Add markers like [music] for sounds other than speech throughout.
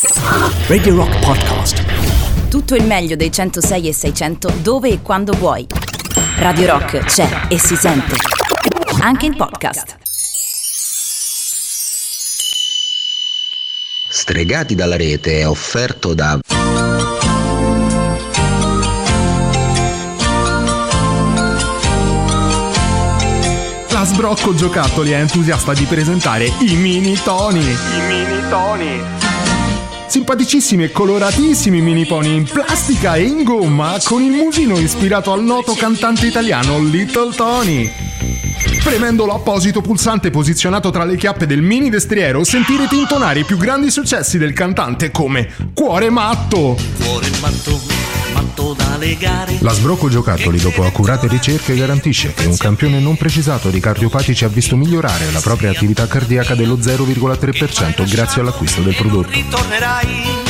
Radio Rock Podcast. Tutto il meglio dei 106 e 600 dove e quando vuoi. Radio Rock c'è e si sente. Anche in podcast. Stregati dalla rete è offerto da La Sbrocco Giocattoli è entusiasta di presentare i mini Tony. I mini Tony. Simpaticissimi e coloratissimi mini pony in plastica e in gomma con il musino ispirato al noto cantante italiano Little Tony. Premendo l'apposito pulsante posizionato tra le chiappe del mini destriero sentirete intonare i più grandi successi del cantante come Cuore matto, Cuore matto, matto da legare. La Sbrocco Giocattoli, dopo accurate ricerche, garantisce che un campione non precisato di cardiopatici ha visto migliorare la propria attività cardiaca dello 0,3% grazie all'acquisto del prodotto. Ritornerai.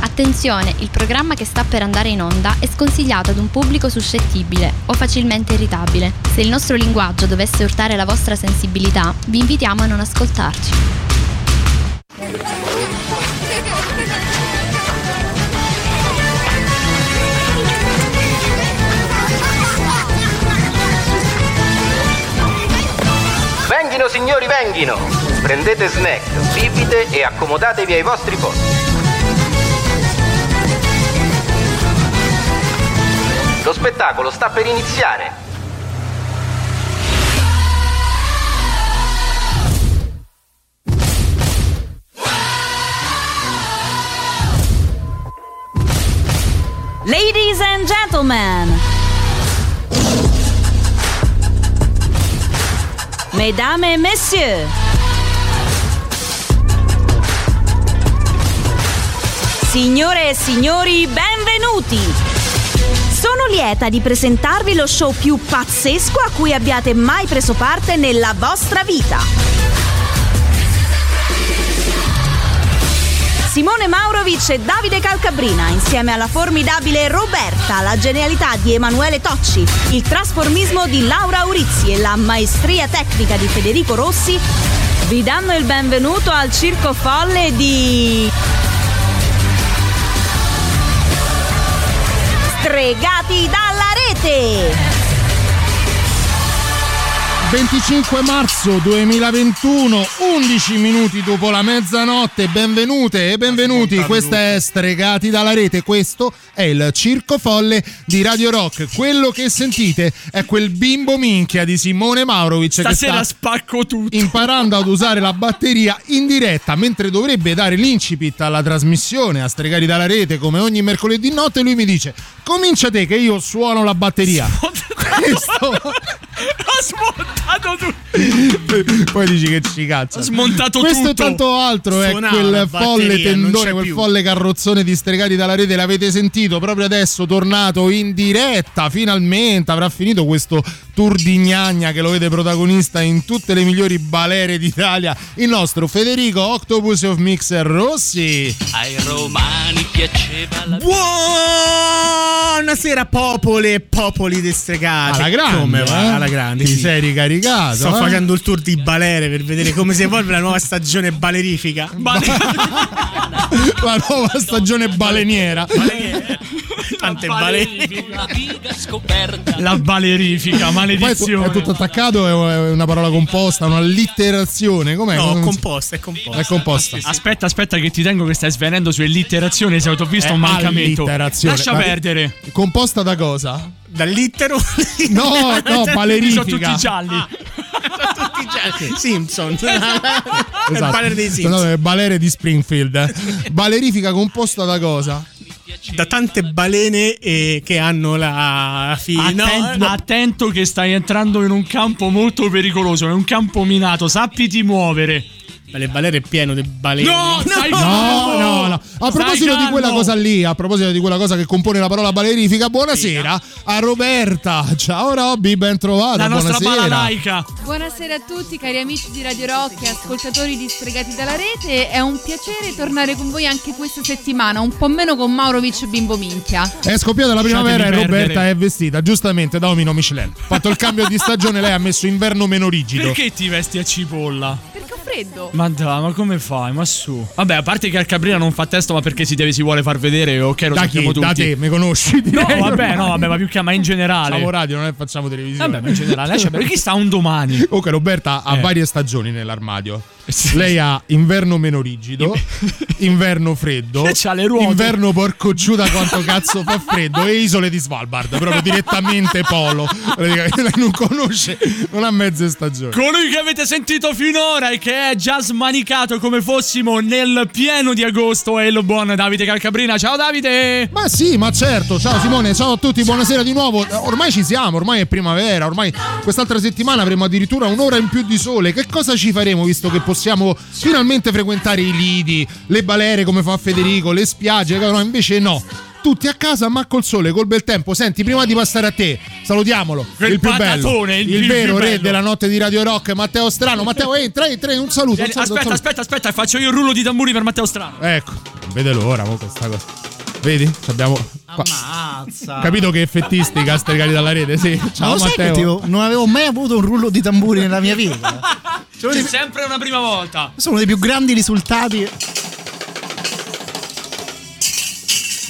Attenzione, il programma che sta per andare in onda è sconsigliato ad un pubblico suscettibile o facilmente irritabile. Se il nostro linguaggio dovesse urtare la vostra sensibilità, vi invitiamo a non ascoltarci. Venghino signori, venghino! Prendete snack, bibite e accomodatevi ai vostri posti. Lo spettacolo sta per iniziare. Ladies and gentlemen. Mesdames et messieurs. Signore e signori, benvenuti! Sono lieta di presentarvi lo show più pazzesco a cui abbiate mai preso parte nella vostra vita. Simone Maurovic e Davide Calcabrina, insieme alla formidabile Roberta, la genialità di Emanuele Tocci, il trasformismo di Laura Aurizzi e la maestria tecnica di Federico Rossi, vi danno il benvenuto al circo folle di. Stregati dalla rete! 25 marzo 2021, 11 minuti dopo la mezzanotte, benvenute e benvenuti, questa è Stregati dalla rete, questo è il Circo Folle di Radio Rock, quello che sentite è quel bimbo minchia di Simone Maurovic Stasera che sta spacco tutto. imparando ad usare la batteria in diretta, mentre dovrebbe dare l'incipit alla trasmissione a Stregati dalla rete come ogni mercoledì notte, lui mi dice comincia te che io suono la batteria. Questo... [laughs] Ha smontato tutto. Poi dici che ci cazzo. Ha smontato Questo tutto. e tanto altro è Suonava quel la folle batteria, tendone, quel più. folle carrozzone di stregati dalla rete. L'avete sentito proprio adesso, tornato in diretta. Finalmente avrà finito questo tour di gnagna che lo vede protagonista in tutte le migliori balere d'Italia. Il nostro Federico Octopus of Mixer Rossi. Ai romani piaceva la Buonasera popole e popoli destregati. Alla grande, Come va? eh? Alla grande. Ti sì. sei ricaricato. Sto eh? facendo il tour di balere per vedere come si evolve la nuova stagione balerifica. [laughs] la nuova stagione baleniera. [laughs] Tante balene. la figa scoperta. La balerifica, Poi maledizione. è tutto attaccato, è una parola composta, un'allitterazione. Com'è? No, composta, è composta. È composta. Aspetta, aspetta, che ti tengo che stai svenendo su allitterazione. Se ho visto È un mancamento. allitterazione. Lascia Ma- perdere. Composta da cosa? Dall'ittero. No, [laughs] no, Sono balerifica. tutti gialli. tutti già. [laughs] Simpson. Il Esatto. balere dei Simpson. no, è balere di Springfield. Balerifica composta da cosa? Da tante balene eh, che hanno la fine. Atten- no. Attento che stai entrando in un campo molto pericoloso. È un campo minato. Sappiti muovere. Le balere è pieno di balene. No, No, calmo. no, no. A proposito di quella cosa lì, a proposito di quella cosa che compone la parola balerifica, buonasera a Roberta. Ciao Robby, ben trovata. La nostra buonasera. balalaica. Buonasera a tutti cari amici di Radio Rock e ascoltatori di Stregati dalla Rete, è un piacere tornare con voi anche questa settimana, un po' meno con Maurovic Bimbo Minchia. È scoppiata la primavera e Roberta è vestita giustamente da omino Michelin. Fatto il cambio di stagione, lei ha messo inverno meno rigido. Perché ti vesti a cipolla? Perché freddo. Ma dai, ma come fai? Ma su. Vabbè, a parte che Alcabrina non fa testo, ma perché si, deve, si vuole far vedere, ok, lo Da sappiamo chi? tutti. Da te, mi conosci? No, vabbè, no, vabbè, ma più che ma in generale. Facciamo radio, non è facciamo televisione. Vabbè, ma in generale, lascia perdere. Chi sta un domani? Comunque Roberta ha Eh. varie stagioni nell'armadio. Lei ha inverno meno rigido, [laughs] inverno freddo, inverno porco giù da quanto cazzo fa freddo e isole di Svalbard, proprio direttamente polo. Lei non conosce, non ha mezze stagioni. Colui che avete sentito finora e che è già smanicato come fossimo nel pieno di agosto è il buon Davide Calcabrina. Ciao Davide! Ma sì, ma certo. Ciao Simone, ciao a tutti, buonasera di nuovo. Ormai ci siamo, ormai è primavera, ormai quest'altra settimana avremo addirittura un'ora in più di sole. Che cosa ci faremo visto che possiamo finalmente frequentare i lidi, le balere come fa Federico, le spiagge? No, invece no. Tutti a casa, ma col sole, col bel tempo. Senti, prima di passare a te, salutiamolo. Quel il più bello, il- il, vero più re bello. della notte di Radio Rock, Matteo Strano. Matteo, [laughs] entra, entra, un saluto. Un saluto, un aspetta, saluto. aspetta, aspetta, faccio io il rullo di tamburi per Matteo Strano. Ecco, vede l'ora, mo questa cosa. Vedi? Ci Abbiamo Ammazza. capito che effettistica stregati dalla rete, sì. Ma Ciao lo sai che Matteo. ti- non avevo mai avuto un rullo di tamburi nella mia vita. [laughs] C'è sempre una prima volta. Questo è uno dei più grandi risultati.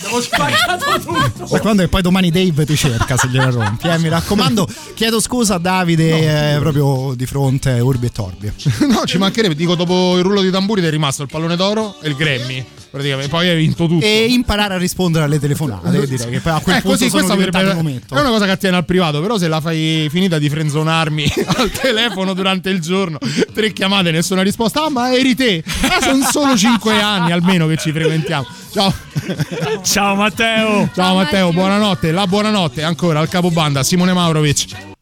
Abbiamo spaccato tutto. Per quando che poi domani Dave ti cerca se gliela rompi. Eh, mi raccomando, chiedo scusa a Davide eh, proprio di fronte Urbi e Torbi. No, ci mancherebbe. Dico, dopo il rullo di tamburi ti è rimasto il pallone d'oro e il Grammy. Praticamente, poi hai vinto tutto. E imparare a rispondere alle telefonate, direi che poi a quel Eh, punto così, sono potrebbe- un momento. È una cosa che attiene al privato, però se la fai finita di frenzonarmi [laughs] al telefono durante il giorno, tre chiamate, nessuna risposta. Ah, ma eri te? Ah, sono solo cinque anni almeno che ci frequentiamo. Ciao. Ciao Matteo. Ciao Matteo, buonanotte. La buonanotte ancora al capobanda Simone Maurovic.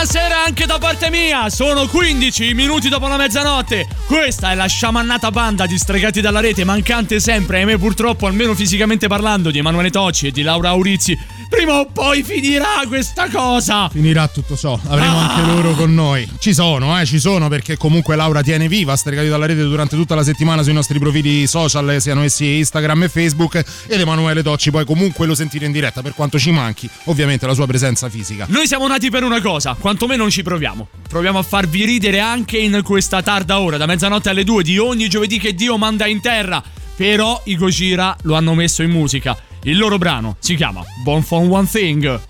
Buonasera anche da parte mia. Sono 15 minuti dopo la mezzanotte. Questa è la sciamannata banda di stregati dalla rete, mancante sempre, ahimè purtroppo, almeno fisicamente parlando, di Emanuele Tocci e di Laura Aurizzi. Prima o poi finirà questa cosa. Finirà tutto ciò, avremo Ah. anche loro con noi. Ci sono, eh, ci sono perché comunque Laura tiene viva Stregati dalla rete durante tutta la settimana sui nostri profili social, eh, siano essi Instagram e Facebook. Ed Emanuele Tocci poi comunque lo sentire in diretta per quanto ci manchi, ovviamente la sua presenza fisica. Noi siamo nati per una cosa, quantomeno ci proviamo. Proviamo a farvi ridere anche in questa tarda ora, da mezzanotte alle due di ogni giovedì che Dio manda in terra. Però i Gojira lo hanno messo in musica. Il loro brano si chiama Born from One Thing.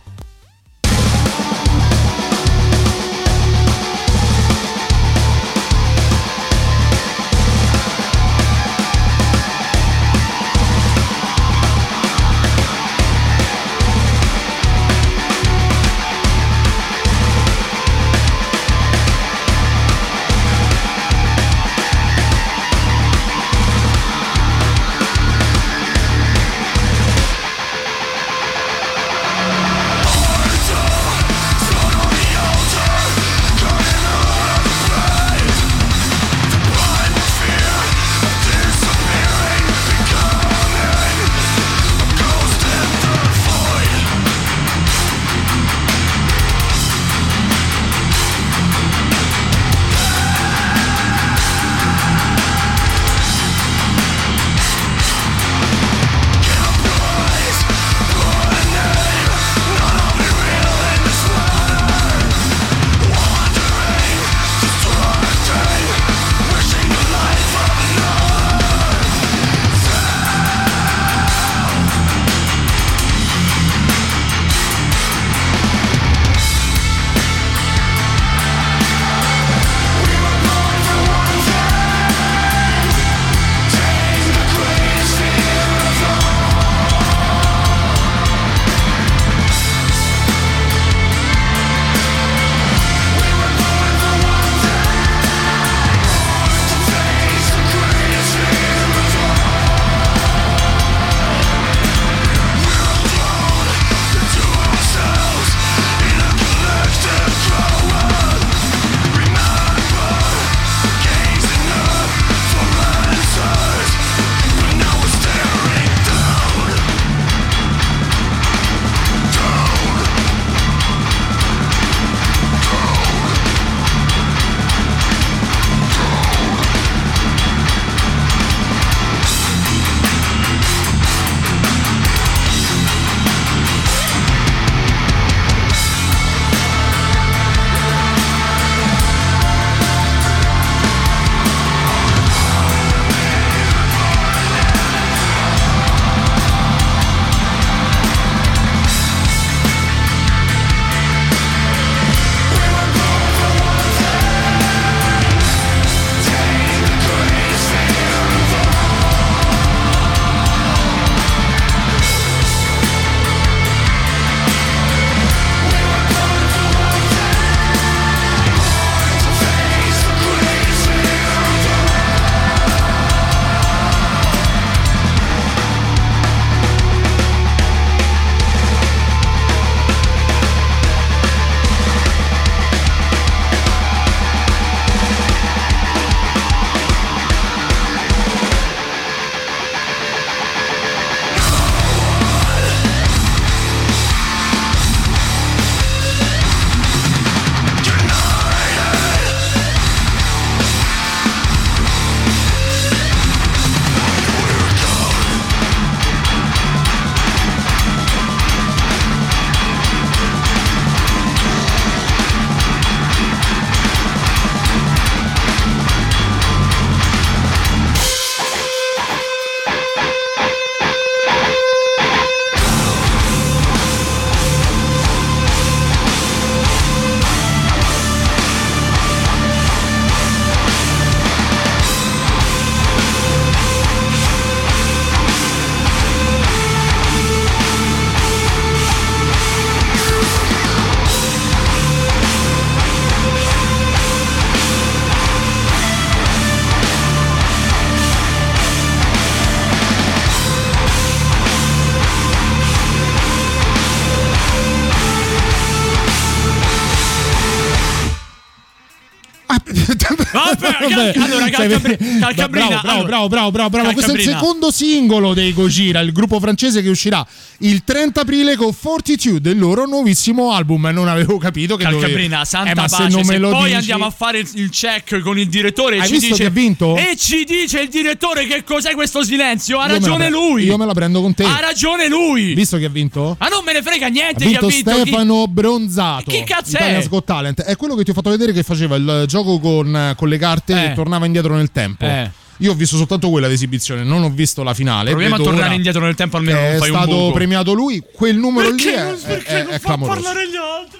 Vabbè, Vabbè, allora Calcabri- perché- Calcabrina bravo, bravo, bravo, bravo. Questo è il secondo singolo dei Gojira, il gruppo francese che uscirà il 30 aprile con Fortitude, del loro nuovissimo album. Non avevo capito che Calcabrina, dovevo- santa eh, ma pace. se non me lo poi dici- andiamo a fare il- il check con il direttore e Hai ci visto dice che ha vinto? E ci dice il direttore che cos'è questo silenzio. Ha Io ragione lui. Io me la prendo con te. Ha ragione lui. Visto che ha vinto? Ma non me ne frega Ha niente vinto, chi ha vinto. chi- Stefano Bronzato. Chi cazzo è? Italia's Got Talent. È quello che ti ho fatto vedere che faceva il gioco con, con le carte Eh. tornava indietro nel tempo. Eh. Io ho visto soltanto quella d'esibizione, non ho visto la finale. Proviamo a tornare indietro nel tempo almeno non È fai un stato buco. premiato lui. Quel numero Perché lì è, non- perché è- non è fa clamoroso. parlare gli altri?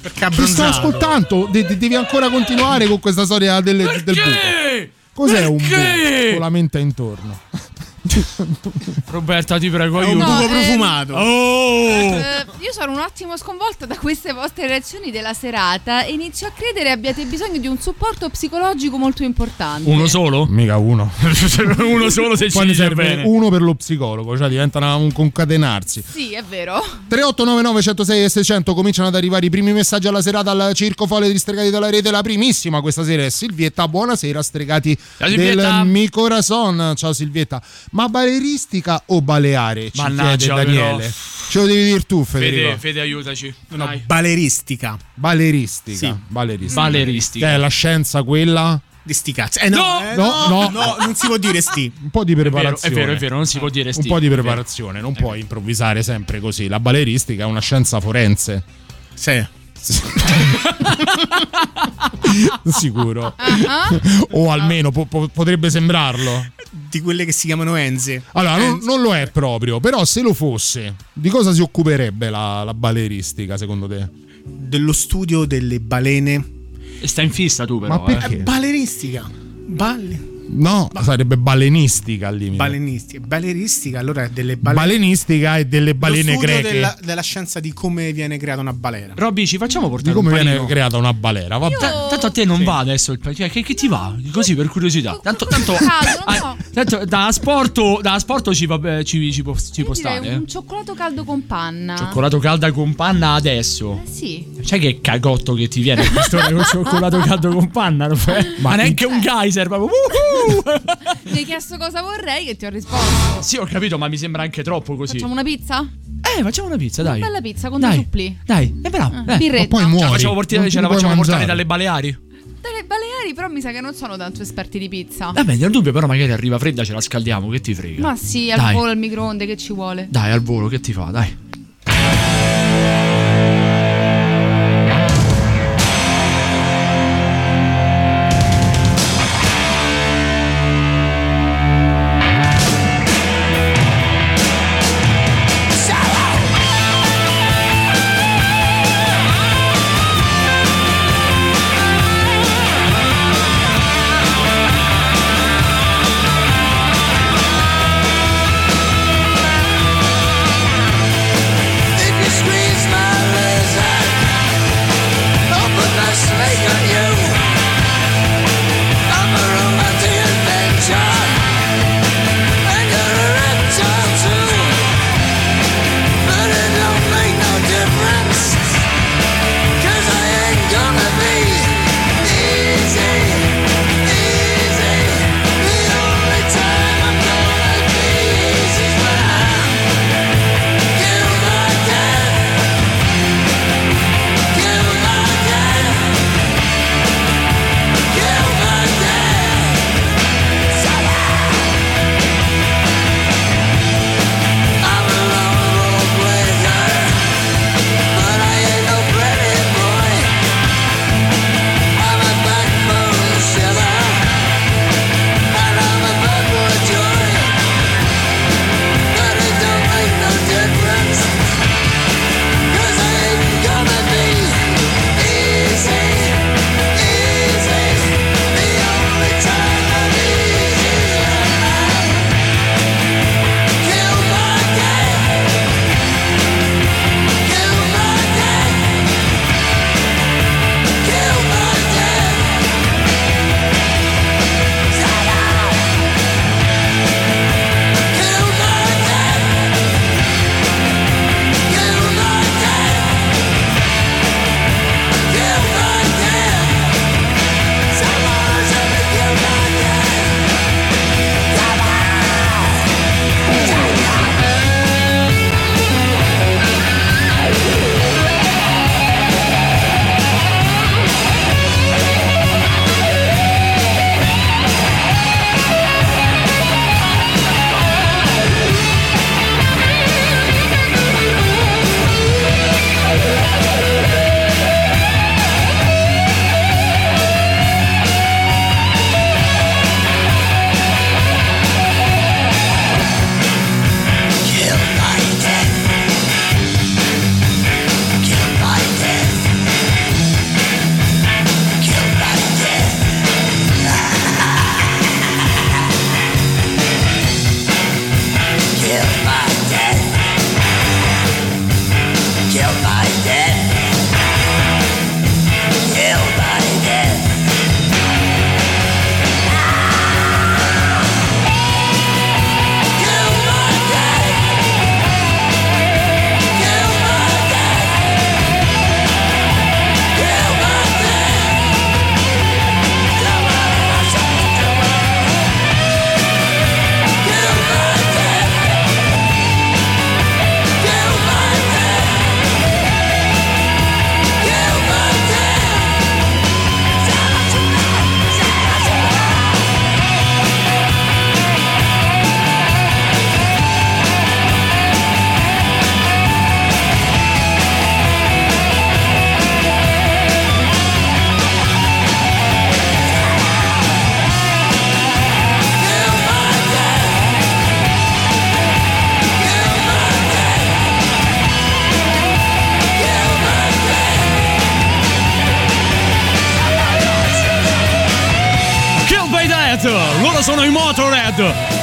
Perché ha Ti sto ascoltando, de- de- devi ancora continuare con questa storia del, del buco. Perché? Cos'è un Perché? buco? Con la mente intorno. [laughs] Roberta, ti prego, È un aiuto. No, buco eh, profumato. Oh! Eh, io sono un attimo sconvolta da queste vostre reazioni della serata e inizio a credere abbiate bisogno di un supporto psicologico molto importante. Uno solo? Mica uno. [laughs] Uno solo se ci serve bene. uno per lo psicologo, cioè diventa una- un concatenarsi. Sì, è vero. 3899 106 e 600 cominciano ad arrivare i primi messaggi alla serata al Circo Folle di Stregati dalla Rete. La primissima questa sera è Silvietta. Buonasera, Stregati Ciao, Silvietta. del Mi Corazon. Ciao Silvietta. Ma baleristica o baleare? Ci Mannaggia, chiede Daniele. però. Ce lo devi dire tu, Federico. Fede, Fede, aiutaci. No, Dai. baleristica. Baleristica. Sì. Baleristica. Baleristica. Che è la scienza quella? Di sti cazzi. Eh no, No, eh, no, no, no. non si può dire sti. [laughs] Un po' di È vero, preparazione. è vero, è vero, non si può dire sti. Un po' di preparazione, non puoi improvvisare sempre così. La baleristica è una scienza forense. Sì. [laughs] Sicuro. Ah, o almeno po- po- potrebbe sembrarlo. Di quelle che si chiamano Enze. Allora, non, non lo è proprio, però se lo fosse, di cosa si occuperebbe la, la baleristica secondo te? Dello studio delle balene. E Stai in fissa tu però, Ma perché? eh. Baleristica. Balle. No, sarebbe balenistica al limite. Balenistica. Baleristica, allora è delle balene. Balenistica e delle balene greche. Della, della scienza di come viene creata una balena. Robby, ci facciamo Di portare come un viene creata una balena. Vabbè. Ta- Tanto a te non va adesso il panino. Che, che ti va? Così per curiosità. Tanto, tanto, [laughs] ah, tanto da asporto, da asporto ci, va, eh, ci, ci può, ci può Io stare. un eh. cioccolato caldo con panna. Cioccolato caldo con panna adesso. Eh, sì. Sai che cagotto che ti viene [laughs] con cioccolato caldo con panna? Ma, neanche un geyser. Proprio. Woohoo! Mi hai chiesto cosa vorrei che ti ho risposto. sì, ho capito, ma mi sembra anche troppo così. Facciamo una pizza? Eh, facciamo una pizza, dai. Una bella pizza con Dai. due suppli. Dai, è bravo. Ah, eh. birretta. Ma poi Ce la muori. facciamo portare, ce la facciamo portare dalle Baleari? Dalle Baleari però mi sa che non sono tanto esperti di pizza. Vabbè, nel dubbio, però, magari arriva fredda, ce la scaldiamo. Che ti frega? Ma sì, al Dai. volo al microonde che ci vuole. Dai, al volo, che ti fa? Dai.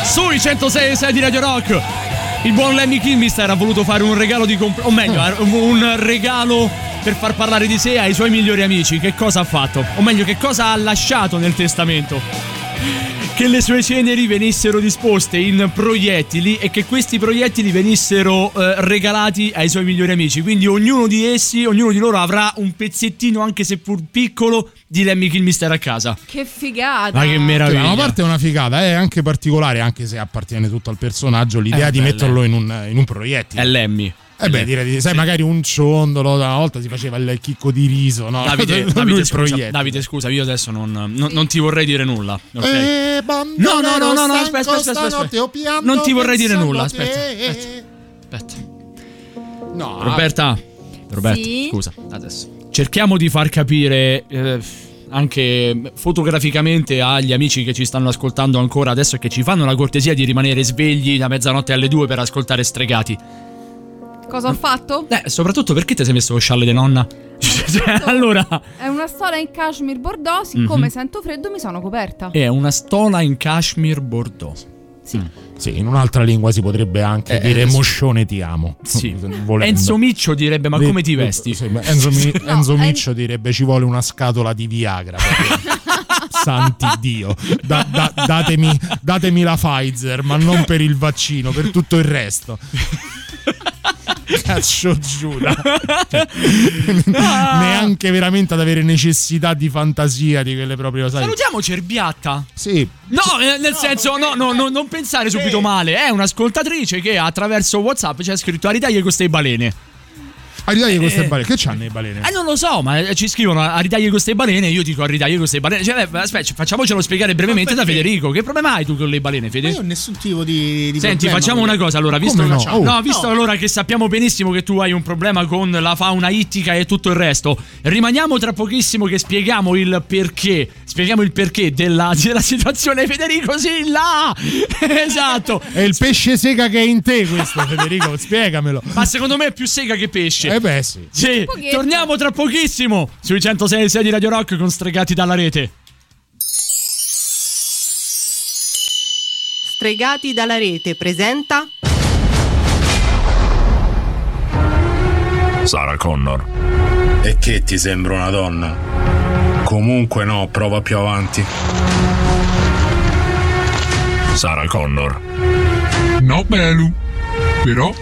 Sui 106 e 6 di Radio Rock. Il buon Lemmy Kilmister ha voluto fare un regalo di comp- o meglio, un regalo per far parlare di sé ai suoi migliori amici. Che cosa ha fatto? O meglio, che cosa ha lasciato nel testamento? Che le sue ceneri venissero disposte in proiettili e che questi proiettili venissero eh, regalati ai suoi migliori amici. Quindi ognuno di essi, ognuno di loro avrà un pezzettino, anche seppur piccolo, di Lemmy Kilmister a casa. Che figata. Ma che meraviglia. Da una parte è una figata, è anche particolare, anche se appartiene tutto al personaggio, l'idea Eh, di beh, metterlo in un, in un proiettile. È Lemmy. Eh beh, direi di sai, magari un ciondolo, una volta si faceva il chicco di riso, no? Davide, [laughs] Davide, scusa. Davide, scusa, io adesso non, non- non ti vorrei dire nulla. ok? Eh, No, no, no, no, no, aspetta, aspetta, aspetta, aspetta. Non ti vorrei dire nulla, aspetta, te. Aspetta. No, Roberta, Roberta, Sì? scusa, adesso. Cerchiamo di far capire eh, anche fotograficamente agli amici che ci stanno ascoltando ancora adesso e che ci fanno la cortesia di rimanere svegli da mezzanotte alle due per ascoltare Stregati. Cosa ho fatto? Eh, soprattutto perché ti sei messo lo scialle di nonna? [laughs] Cioè, allora, È una storia in cashmere Bordeaux. Siccome Mhm. sento freddo, mi sono coperta. è una stola in cashmere Bordeaux. Sì. Sì, in un'altra lingua si potrebbe anche Eh, dire sì. moscione ti amo. Sì. [laughs] Enzo Miccio direbbe: Ma come ti vesti? Sì, ma Enzo, Mi- [laughs] No, Enzo En- Miccio direbbe ci vuole una scatola di Viagra. Santi Dio, Da- da- datemi, datemi la Pfizer, ma non per il vaccino, per tutto il resto. [laughs] Cazzo Giuda, Cioè, Ah. neanche veramente ad avere necessità di fantasia di quelle proprio, sai. Salutiamo Cerbiatta. Sì, No, eh, nel senso, no, no, no, non pensare subito male. È un'ascoltatrice che attraverso WhatsApp ci ha scritto a ritaglie queste balene. A ridagli queste Eh. balene. Che c'hanno i balene? Eh, non lo so, ma eh, ci scrivono a ritaglie queste balene. Io dico a ritaglie queste balene. Cioè, eh, aspetta, facciamocelo spiegare brevemente da Federico. Che problema hai tu con le balene, Fede? Ma io ho nessun tipo di, di Senti, problema facciamo una cosa allora, visto, no? che, Oh. no, visto No. allora che sappiamo benissimo che tu hai un problema con la fauna ittica e tutto il resto, rimaniamo tra pochissimo che spieghiamo il perché, spieghiamo il perché della, [laughs] della situazione Federico, sì, là! [laughs] esatto. È il pesce sega che è in te questo, Federico, spiegamelo. Ma secondo me è più sega che pesce. Eh beh sì. Sì, torniamo tra pochissimo sui 106 6 di Radio Rock con Stregati dalla rete. Stregati dalla rete presenta Sarah Connor. E che ti sembra una donna? Comunque no, prova più avanti. Sarah Connor. No, Belu. Però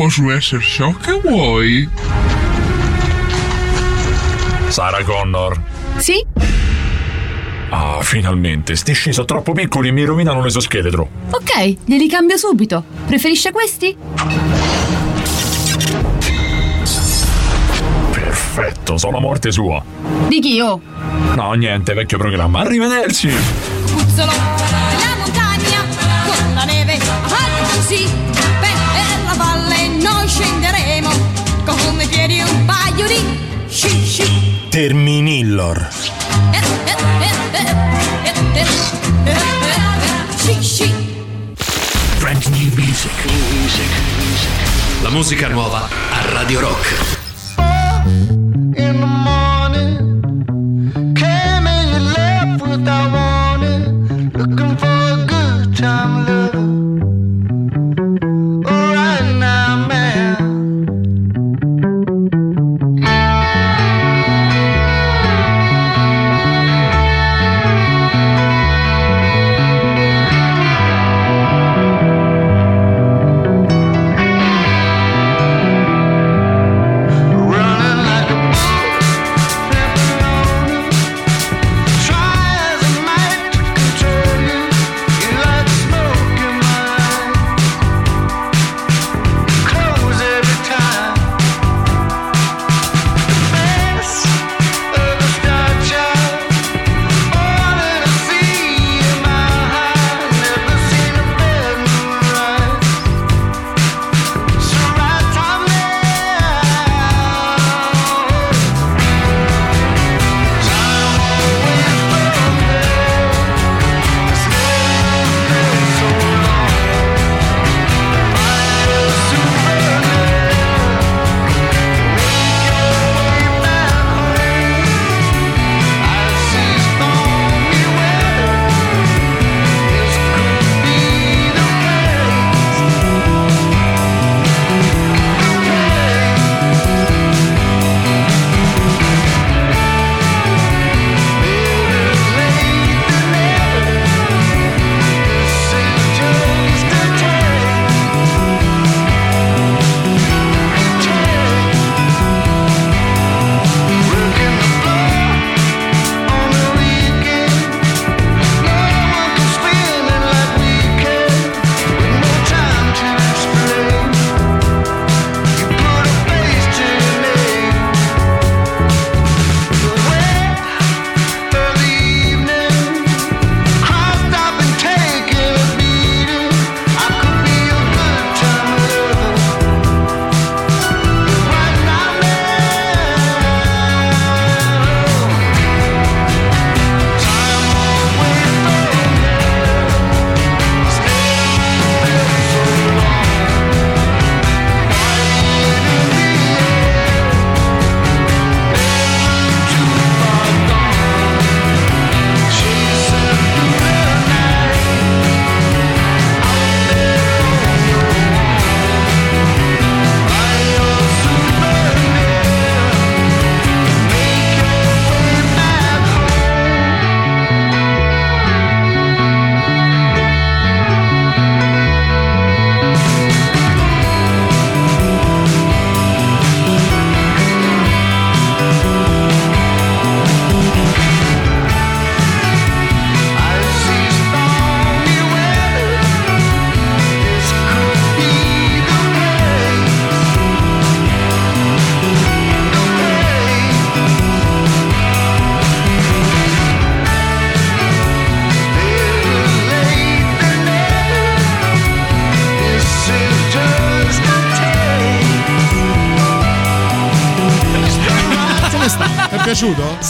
posso essere ciò che vuoi. Sarah Connor. Sì? Ah, finalmente. Sti sci sono troppo piccoli e mi rovinano l'esoscheletro. Ok, glieli cambio subito. Preferisce questi? Perfetto, sono la morte sua. Di chi io? No, niente, vecchio programma. Arrivederci. Puzzolo, come piedi un paio di sci sci. Terminillor. Sci sci. Brand new music. La musica nuova a Radio Rock. in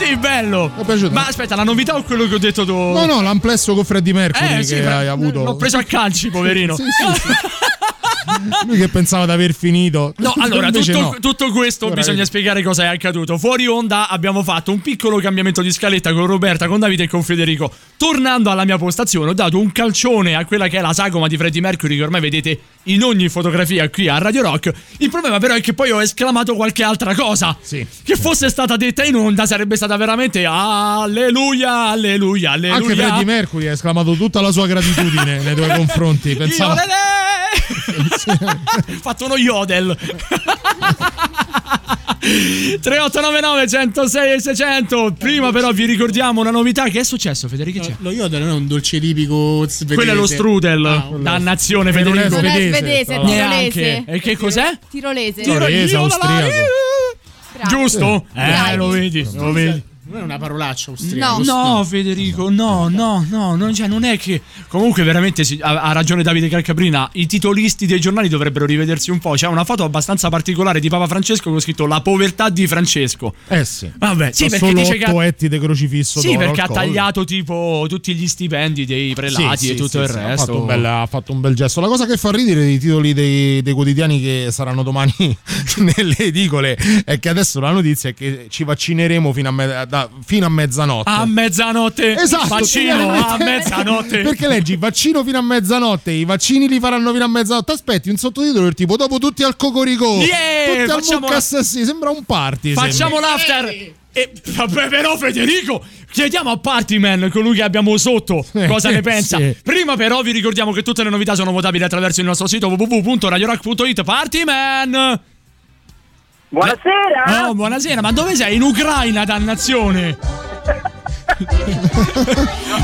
Sì, bello. È piaciuto? Ma aspetta, la novità o quello che ho detto tu? No, no, l'amplesso con Freddie Mercury Eh, sì, che hai avuto. L'ho preso a calci, poverino. Sì, sì, sì. [laughs] [laughs] Lui che pensava di aver finito. No, [laughs] allora, tutto, no. tutto questo Ora bisogna vedi. spiegare cosa è accaduto. Fuori onda abbiamo fatto un piccolo cambiamento di scaletta con Roberta, con Davide e con Federico. Tornando alla mia postazione, ho dato un calcione a quella che è la sagoma di Freddie Mercury che ormai vedete in ogni fotografia qui a Radio Rock. Il problema però è che poi ho esclamato qualche altra cosa. Che fosse stata detta in onda sarebbe stata veramente alleluia, alleluia, alleluia. Anche Freddie Mercury ha esclamato tutta la sua gratitudine nei tuoi [laughs] confronti. Pensava... Io, [laughs] fatto uno yodel [laughs] 3899 106 e 600 prima però vi ricordiamo una novità che è successo Federico che c'è? Lo yodel non è un dolce tipico svedese. quello è lo strudel Ah, quello- dannazione Che non è Federico Non è svedese, tirolese. e che cos'è? Tirolese. Tirolese, austriaco. giusto? Eh lo vedi lo vedi Non è una parolaccia austriaca. No, no, Federico, no, no, no, non, cioè, non è che. Comunque, veramente ha, ha ragione Davide Calcabrina. I titolisti dei giornali dovrebbero rivedersi un po'. C'è una foto abbastanza particolare di Papa Francesco con scritto La povertà di Francesco. Eh sì. Vabbè, sì, Ho perché solo dice che. ha- etti crocifisso Sì, perché ha collo. tagliato tipo tutti gli stipendi dei prelati Sì, e sì, tutto sì, il sì, Ha resto. fatto, un bel, ha fatto un bel gesto. La cosa che fa ridere dei titoli dei, dei quotidiani che saranno domani [laughs] nelle edicole è che adesso la notizia è che ci vaccineremo fino a, me- fino a mezzanotte. A mezzanotte. Esatto, Vaccino a mezzanotte. [laughs] Perché leggi vaccino fino a mezzanotte, i vaccini li faranno fino a mezzanotte. Aspetti un sottotitolo del tipo dopo tutti al cocoricò. Yeah, tutti al mucca sembra un party. Facciamo sembra. l'after. E vabbè, però, Federico, chiediamo a Partyman, colui che abbiamo sotto, cosa ne pensa. sì. Prima, però, vi ricordiamo che tutte le novità sono votabili attraverso il nostro sito www.radiorock.it. Partyman! Buonasera! Oh, buonasera, ma dove sei? In Ucraina, dannazione! [laughs]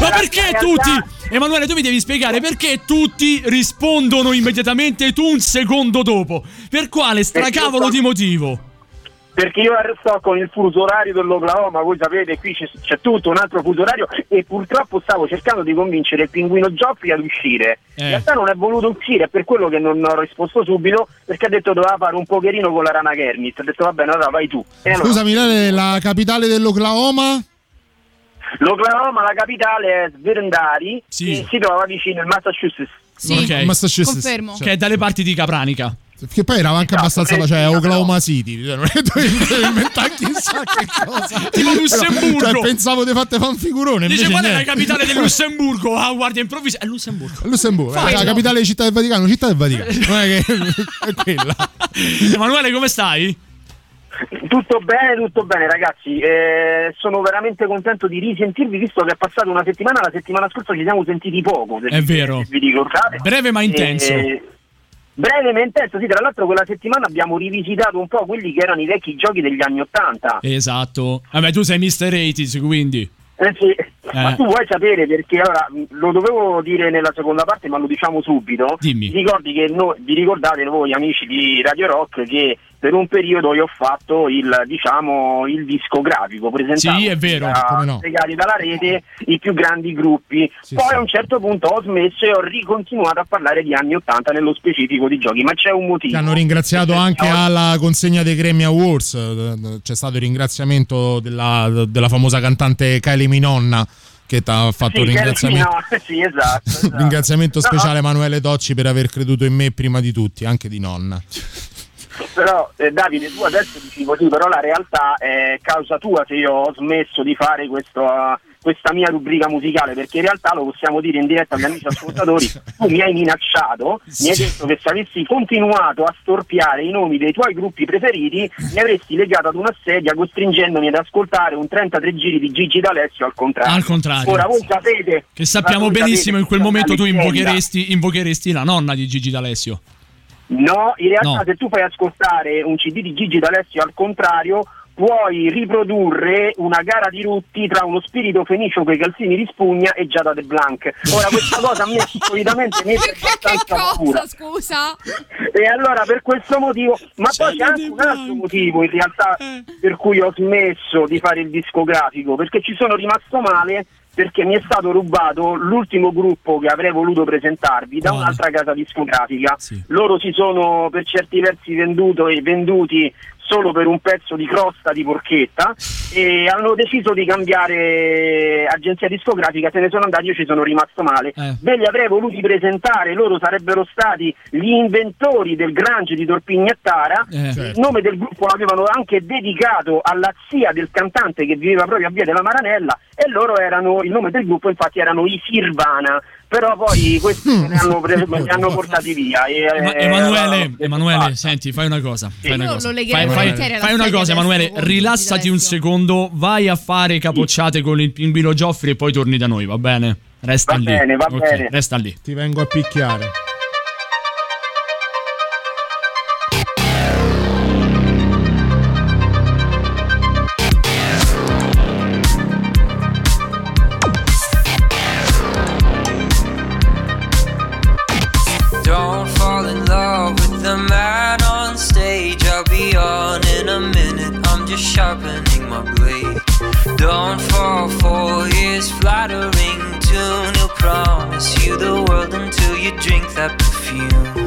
ma perché tutti? Emanuele, tu mi devi spiegare perché tutti rispondono immediatamente tu un secondo dopo. Per quale stracavolo di motivo? Perché io sto con il fuso orario dell'Oklahoma, voi sapete, qui c'è, c'è tutto un altro fuso orario e purtroppo stavo cercando di convincere il pinguino Gioffi ad uscire. Eh. In realtà non è voluto uscire, è per quello che non ho risposto subito, perché ha detto doveva fare un pocherino con la rana Kermit. Ha detto va bene, allora vai tu. E allora- Scusami, la capitale dell'Oklahoma? L'Oklahoma, la capitale è Sverndari, Sì. si trova vicino al Massachusetts. Ok. Massachusetts. Che è dalle parti di Capranica. Che poi era anche abbastanza eh, facile, sì, Oklahoma City. Cioè, non è dovevo inventare chissà [laughs] che cosa. Tipo Lussemburgo. Cioè, pensavo di fatte fan figurone. Dice qual è la capitale del [laughs] Lussemburgo? Ah, guarda, improvviso. È Lussemburgo. Lussemburgo, Fai, è la no? capitale di Città del Vaticano, Città del Vaticano. [laughs] Non è che è quella. Emanuele, come stai? Tutto bene, tutto bene ragazzi, Eh, sono veramente contento di risentirvi visto che è passata una settimana, la settimana scorsa ci siamo sentiti poco, È vi- vero. vi ricordate. Breve ma intenso. Eh, breve ma intenso, sì, tra l'altro quella settimana abbiamo rivisitato un po' quelli che erano i vecchi giochi degli anni Ottanta. Esatto. Vabbè, tu sei Mr. 80 quindi. Eh sì, ma tu vuoi sapere perché ora mh, lo dovevo dire nella seconda parte, ma lo diciamo subito. Dimmi. Ricordi che noi, vi ricordate voi amici di Radio Rock che per un periodo io ho fatto il diciamo il discografico, presentavo Sì, è vero, come no. dalla rete i più grandi gruppi. Poi a un certo punto ho smesso e ho ricontinuato a parlare di anni 80 nello specifico di giochi, ma c'è un motivo. Ti hanno ringraziato anche alla consegna dei Grammy Awards. C'è stato il ringraziamento della, della famosa cantante Kylie Minonna che ti ha fatto Sì, un ringraziamento. no, [laughs] sì, esatto. esatto. Ringraziamento No, speciale a Emanuele Tocci per aver creduto in me prima di tutti, anche di nonna. Però eh, Davide, tu adesso dici così, però la realtà è causa tua se io ho smesso di fare questo, uh, questa mia rubrica musicale, perché in realtà lo possiamo dire in diretta agli amici ascoltatori, [laughs] tu mi hai minacciato, mi hai detto che se avessi continuato a storpiare i nomi dei tuoi gruppi preferiti, mi avresti legato ad una sedia costringendomi ad ascoltare un 33 giri di Gigi D'Alessio al contrario. Al contrario. Ora voi sapete... Che sappiamo benissimo in quel momento tu invocheresti, invocheresti la nonna di Gigi D'Alessio. No, in realtà No. se tu fai ascoltare un CD di Gigi D'Alessio al contrario, puoi riprodurre una gara di rutti tra uno spirito fenicio con i calzini di spugna e Giada De Blanc. Ora questa cosa a [laughs] me solitamente mette abbastanza paura. Cosa, scusa? E allora per questo motivo, ma poi c'è anche un altro motivo in realtà per cui ho smesso di fare il discografico, perché ci sono rimasto male perché mi è stato rubato l'ultimo gruppo che avrei voluto presentarvi da un'altra casa discografica. Loro si sono per certi versi venduto e venduti solo per un pezzo di crosta di porchetta e hanno deciso di cambiare agenzia discografica, se ne sono andati, io ci sono rimasto male. Beh, li avrei voluti presentare, loro sarebbero stati gli inventori del Grange di Torpignattara, Eh. il nome del gruppo l'avevano anche dedicato alla zia del cantante che viveva proprio a Via della Maranella e loro erano, il nome del gruppo infatti erano i Sirvana, però poi questi se ne hanno, pre- [laughs] li hanno portati via. E, Ema- eh, Emanuele, Emanuele, senti, fai una cosa. Fai una cosa. Fai, fai- fai una cosa, Emanuele. Rilassati un secondo, vai a fare capocciate con il pinguino Gioffri e poi torni da noi, va bene? Resta Va lì. bene, va Ok, bene. Resta lì. Ti vengo a picchiare. Perfume.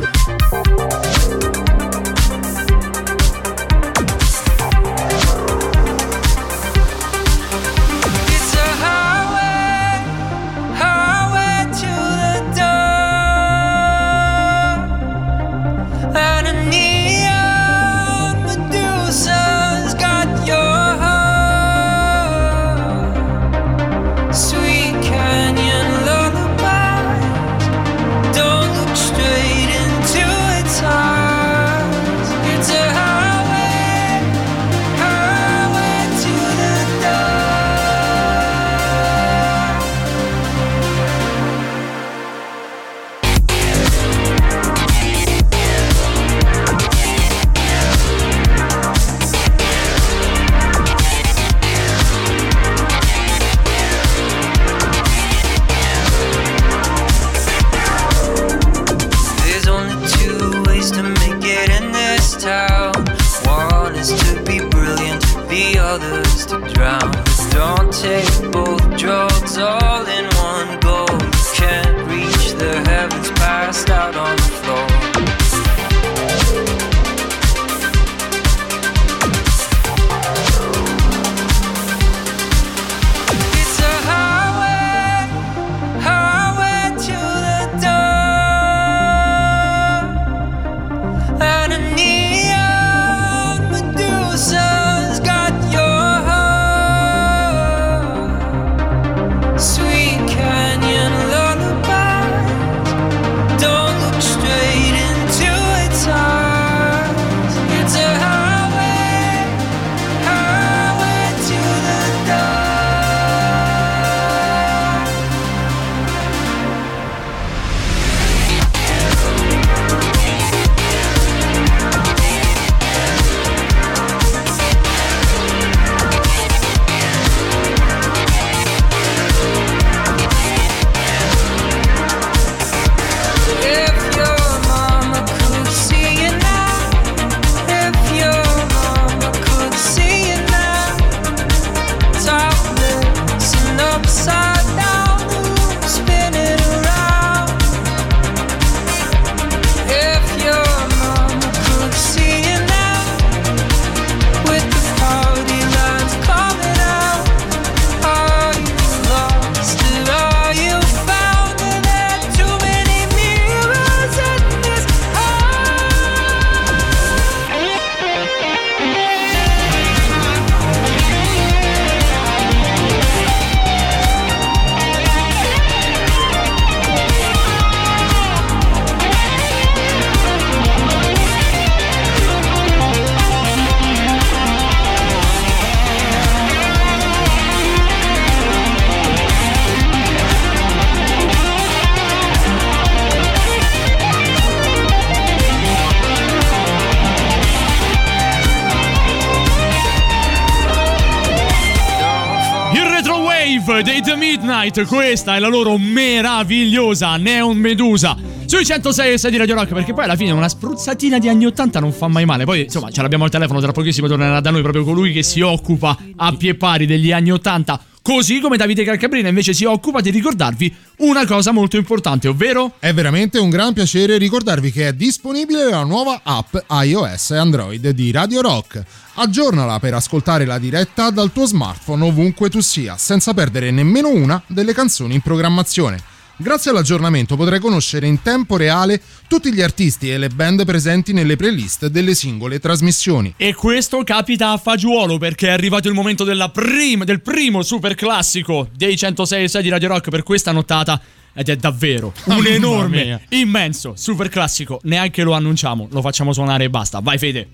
Midnight, questa è la loro meravigliosa Neon Medusa. Sui 106 e 6 di Radio Rock, perché poi alla fine una spruzzatina di anni 80 non fa mai male. Poi, insomma, ce l'abbiamo al telefono, tra pochissimo tornerà da noi proprio colui che si occupa a pie pari degli anni 80. Così come Davide Calcabrina invece si occupa di ricordarvi una cosa molto importante, ovvero È veramente un gran piacere ricordarvi che è disponibile la nuova app iOS e Android di Radio Rock. Aggiornala per ascoltare la diretta dal tuo smartphone ovunque tu sia, senza perdere nemmeno una delle canzoni in programmazione. Grazie all'aggiornamento potrai conoscere in tempo reale tutti gli artisti e le band presenti nelle playlist delle singole trasmissioni. E questo capita a fagiolo perché è arrivato il momento della prim- del primo super classico dei 106 e 6 di Radio Rock per questa nottata. Ed è davvero un enorme, immenso, super classico. Neanche lo annunciamo, lo facciamo suonare e basta. Vai, Fede.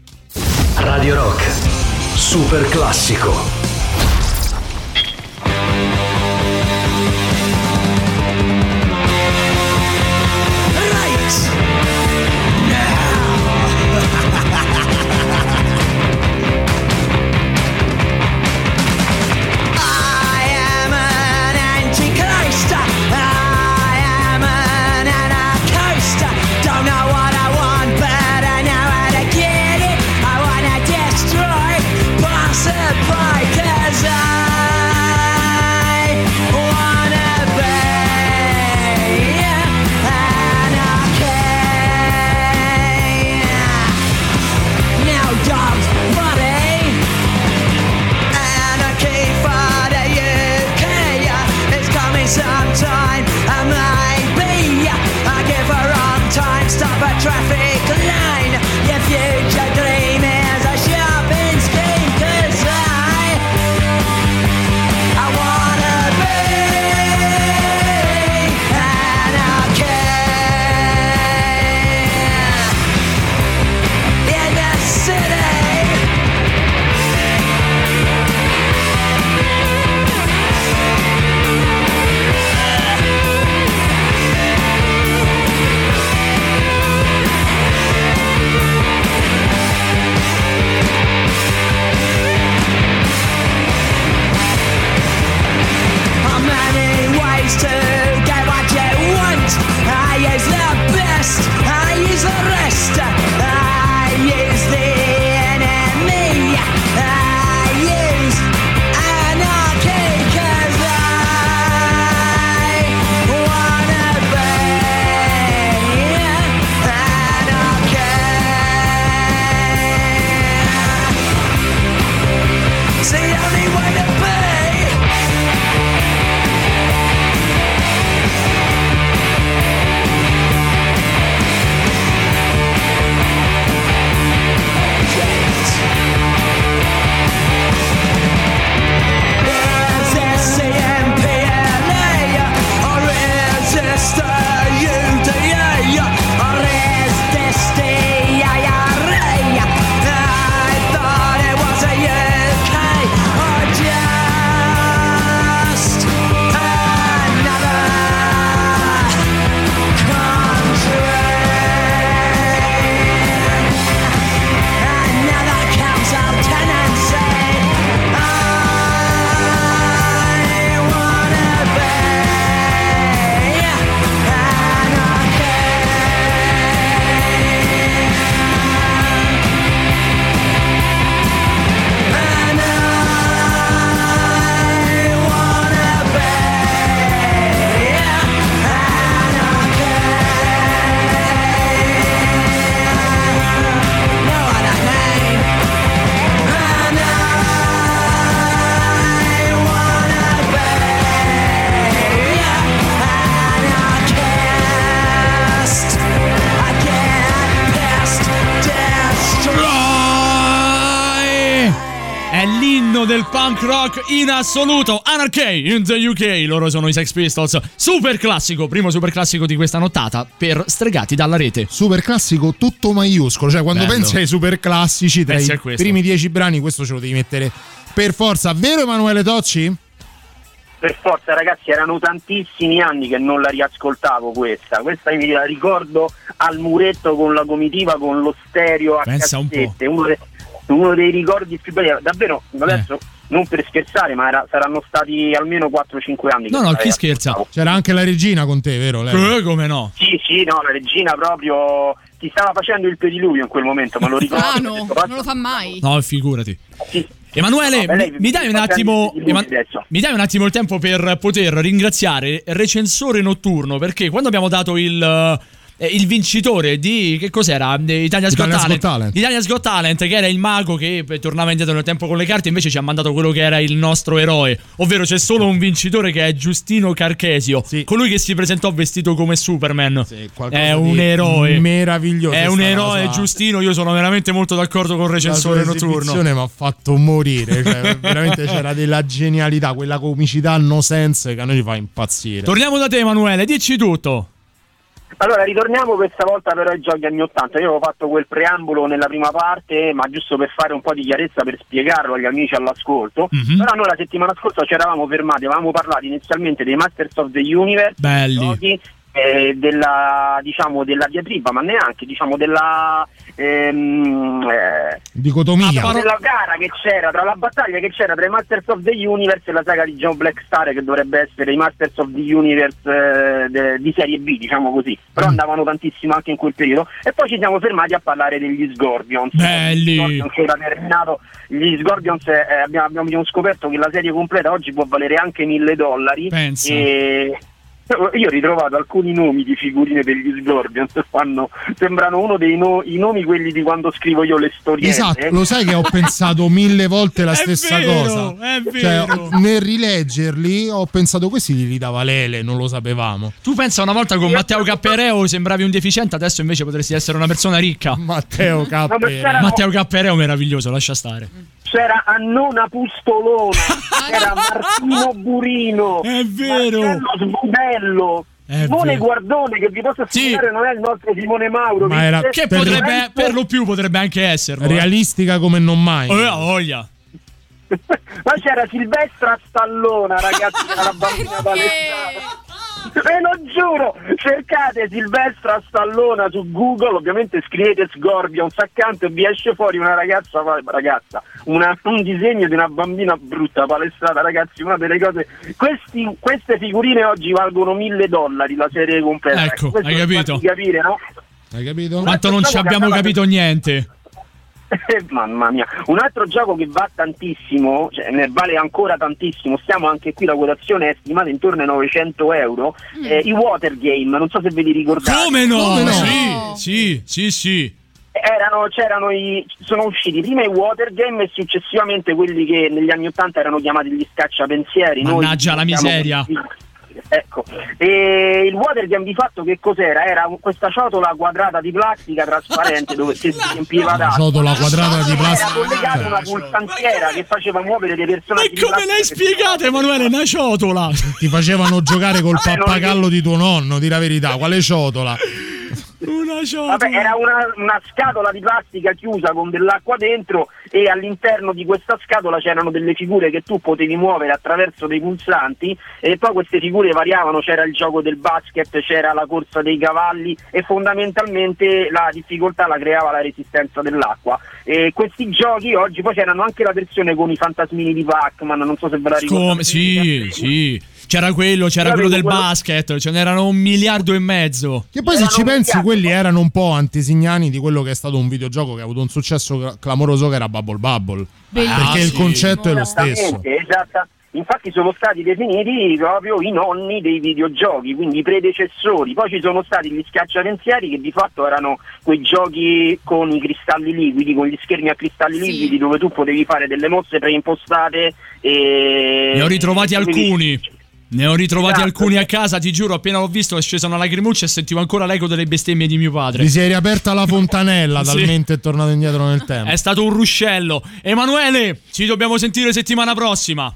Radio Rock. Super classico. Traffic del punk rock in assoluto. Anarchy in the UK. Loro sono i Sex Pistols. Super classico, primo super classico di questa nottata per stregati dalla rete. Super classico tutto maiuscolo, cioè quando Bello. pensi ai super classici tra Pensi i primi dieci brani questo ce lo devi mettere per forza. Vero Emanuele Tocci? Per forza, ragazzi, erano tantissimi anni che non la riascoltavo questa. Questa mi la ricordo al muretto con la comitiva, con lo stereo a Pensa un cassette. Uno, de- uno dei ricordi più belli. Davvero, adesso non per scherzare, ma era- saranno stati almeno 4-5 anni. No, no, chi scherza? riascoltavo. C'era anche la regina con te, vero? Lei? Eh, come no? Sì, sì, no, la regina proprio ti stava facendo il pediluvio in quel momento, me lo ricordo. Ah no, detto, non lo fa mai. No, figurati. Sì, Emanuele, Vabbè, lei mi, mi dai attimo. grandi Ema- adesso. mi dai un attimo il tempo per poter ringraziare Recensore Notturno perché quando abbiamo dato il. Eh, il vincitore di che cos'era? Eh, Italia Got Italia's Talent. Talent. Italia's Got Talent, che era il mago che eh, tornava indietro nel tempo con le carte, invece ci ha mandato quello che era il nostro eroe. Ovvero c'è solo un vincitore che è Giustino Carchesio, colui che si presentò vestito come Superman. è un eroe. meraviglioso, È un eroe, cosa- Giustino. Io sono veramente molto d'accordo con Recensore La sua Notturno. esibizione mi ha fatto morire. Cioè, [laughs] veramente c'era della genialità, quella comicità no sense che a noi ci fa impazzire. Torniamo da te, Emanuele, dici tutto. Allora, ritorniamo questa volta però ai giochi anni 80. Io avevo fatto quel preambolo nella prima parte, ma giusto per fare un po' di chiarezza, per spiegarlo agli amici all'ascolto. Mhm. Però noi la settimana scorsa ci eravamo fermati, avevamo parlato inizialmente dei Masters of the Universe, Belli. giochi, eh, della, diciamo, della diatriba, ma neanche diciamo, della, ehm, eh, Dicotomia. della gara che c'era, tra la battaglia che c'era tra i Masters of the Universe e la saga di John Blackstar, che dovrebbe essere i Masters of the Universe eh, de- di serie B, diciamo così. Però andavano tantissimo anche in quel periodo. E poi ci siamo fermati a parlare degli Scorpions. Belli. Scorpions era terminato. Gli Scorpions eh, abbiamo, abbiamo scoperto che la serie completa oggi può valere anche mille dollari. Pensa. E io ho ritrovato alcuni nomi di figurine degli Scorpions, fanno, sembrano uno dei no- i nomi quelli di quando scrivo io le storie. Esatto, lo sai che ho pensato [laughs] mille volte la stessa vero, cosa. è Cioè, vero. nel rileggerli ho pensato questi li ridava Lele, non lo sapevamo. Tu pensa una volta con Matteo Cappereo sembravi un deficiente, adesso invece potresti essere una persona ricca. Matteo [laughs] Cappereo. Matteo Cappereo meraviglioso, lascia stare. C'era Annona Pustolona, [laughs] c'era Martino Burino, è vero. Marcello Sbudello. È Simone vero. Guardone, che vi posso assicurare non è il nostro Simone Mauro. Ma era- Che Per- potrebbe, per lo più potrebbe anche esserlo. eh. Realistica come non mai. Oh, ha voglia. [laughs] Ma c'era Silvestra Stallona, ragazzi, [laughs] era la bambina palestrata. Ve lo giuro, cercate Silvestra Stallona su Google, ovviamente scrivete Scorpions accanto e vi esce fuori una ragazza, ragazza una- un disegno di una bambina brutta palestrata, ragazzi, una delle cose... Questi- queste figurine oggi valgono mille dollari la serie completa. Ecco, Questo hai capito? capire, no? Hai capito? Quanto non ci abbiamo capito niente. [laughs] Mamma mia, un altro gioco che va tantissimo, cioè ne vale ancora tantissimo, stiamo anche qui, la quotazione è stimata intorno ai 900 euro, eh, i Water Game, non so se ve li ricordate. Come no? Sì, sì, sì, sì. Erano, c'erano i, sono usciti prima i Water Game e successivamente quelli che negli anni 80 erano chiamati gli scacciapensieri. Noi Mannaggia la li chiamiamo miseria. così. Ecco, e il water game di fatto che cos'era? Era questa ciotola quadrata di plastica trasparente dove si riempiva d'acqua. ciotola quadrata di Era plastica. collegata a una pulsantiera che faceva muovere dei personaggi. E come l'hai spiegata, Emanuele? Una ciotola. [laughs] Ti facevano giocare col non- pappagallo di tuo nonno, di la verità. Quale ciotola? [laughs] Una ciotola. Vabbè, era una, una scatola di plastica chiusa con dell'acqua dentro e all'interno di questa scatola c'erano delle figure che tu potevi muovere attraverso dei pulsanti e poi queste figure variavano, c'era il gioco del basket, c'era la corsa dei cavalli e fondamentalmente la difficoltà la creava la resistenza dell'acqua. E questi giochi oggi poi c'erano anche la versione con i fantasmini di Pac-Man, non so se ve la ricordate. Come? Sì, sì. C'era quello, c'era quello del quello- basket, ce n'erano un miliardo e mezzo. Che poi se ci pensi quelli erano un po' antesignani di quello che è stato un videogioco che ha avuto un successo cla- clamoroso che era Bubble Bubble. Bellissimo. Perché il concetto è lo stesso. Esattamente, esatta- Infatti sono stati definiti proprio i nonni dei videogiochi, quindi i predecessori. Poi ci sono stati gli schiacciapensieri che di fatto erano quei giochi con i cristalli liquidi, con gli schermi a cristalli liquidi dove tu potevi fare delle mosse preimpostate e... Ne ho ritrovati dovevi- alcuni. Ne ho ritrovati Esatto. alcuni a casa, ti giuro, appena l'ho visto è scesa una lacrimuccia e sentivo ancora l'eco delle bestemmie di mio padre. Gli si è riaperta la fontanella, [laughs] Sì. talmente è tornato indietro nel [laughs] tempo. È stato un ruscello. Emanuele, ci dobbiamo sentire settimana prossima.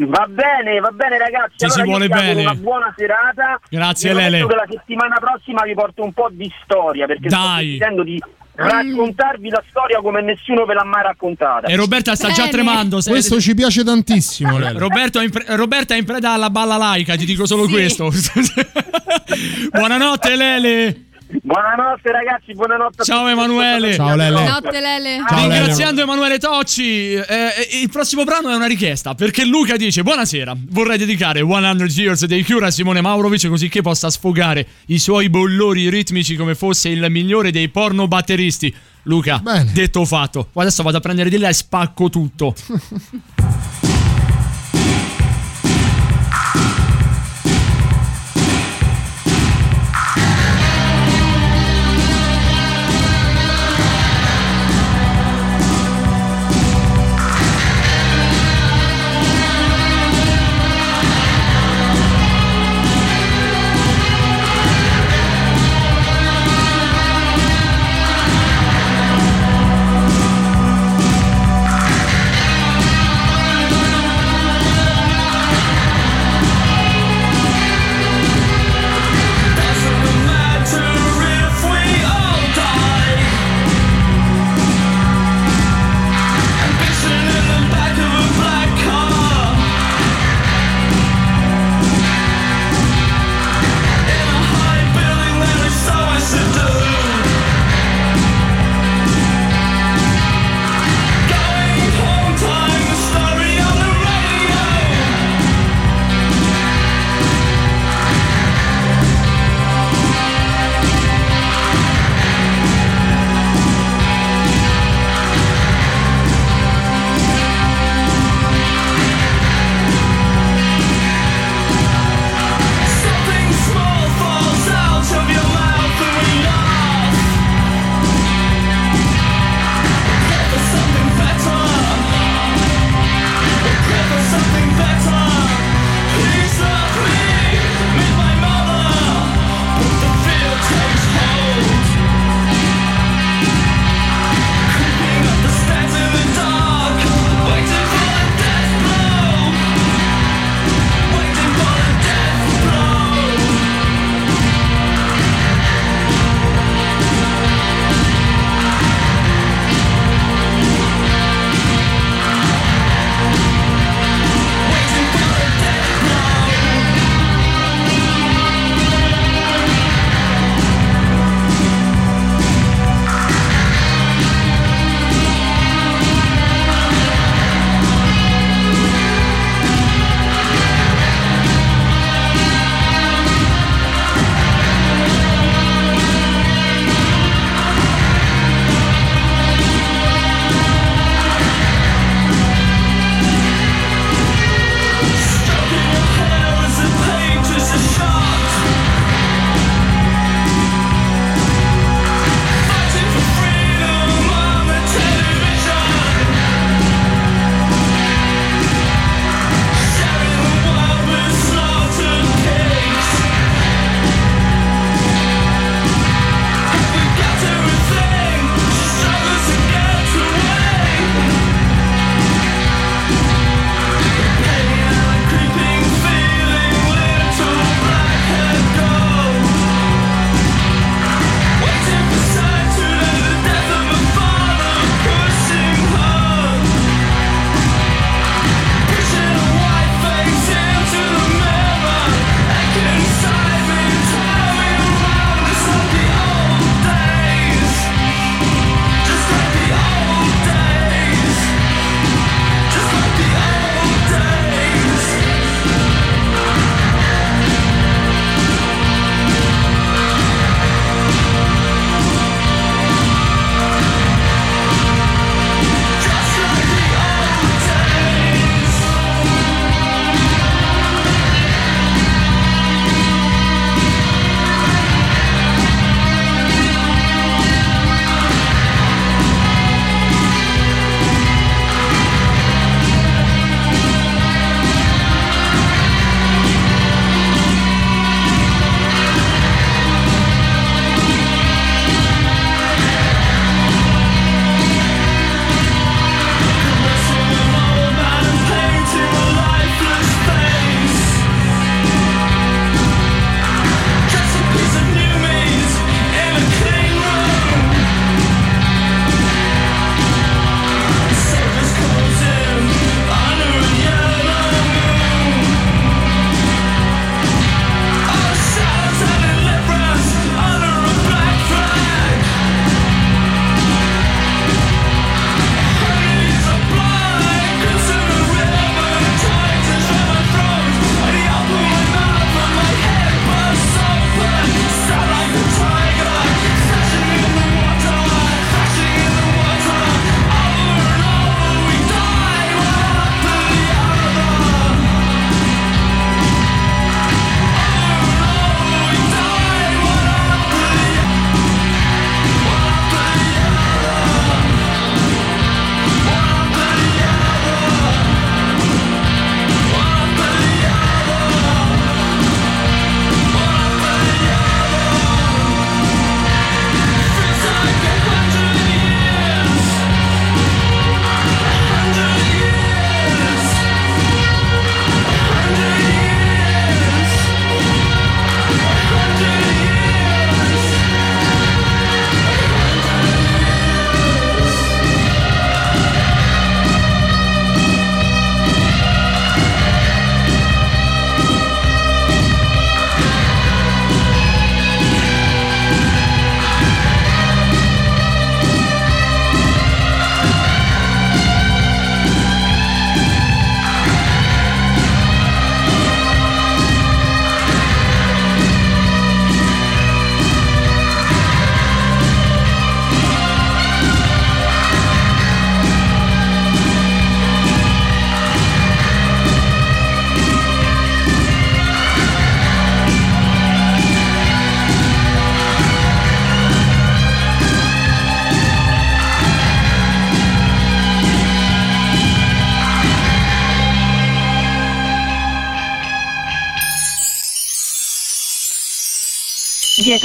Va bene, va bene ragazzi. Ci si allora vuole vi auguro bene. Una buona serata. Grazie, Lele. che la settimana prossima vi porto un po' di storia perché sto Dai. decidendo di raccontarvi la storia come nessuno ve l'ha mai raccontata. E Roberta sta già tremando. se- Questo ci piace tantissimo, Lele. Roberto è in pre- Roberta è in preda alla balla laica, ti dico solo questo. [laughs] Buonanotte Lele. Buonanotte ragazzi, buonanotte a Ciao tutti. Emanuele. Ciao, Lele. Notte Lele. Ringraziando Emanuele Tocci, eh, eh, il prossimo brano è una richiesta perché Luca dice: Buonasera, vorrei dedicare 100 Years dei Cure a Simone Maurovic così che possa sfogare i suoi bollori ritmici come fosse il migliore dei porno batteristi. Luca, detto fatto, adesso vado a prendere di là e spacco tutto. [laughs]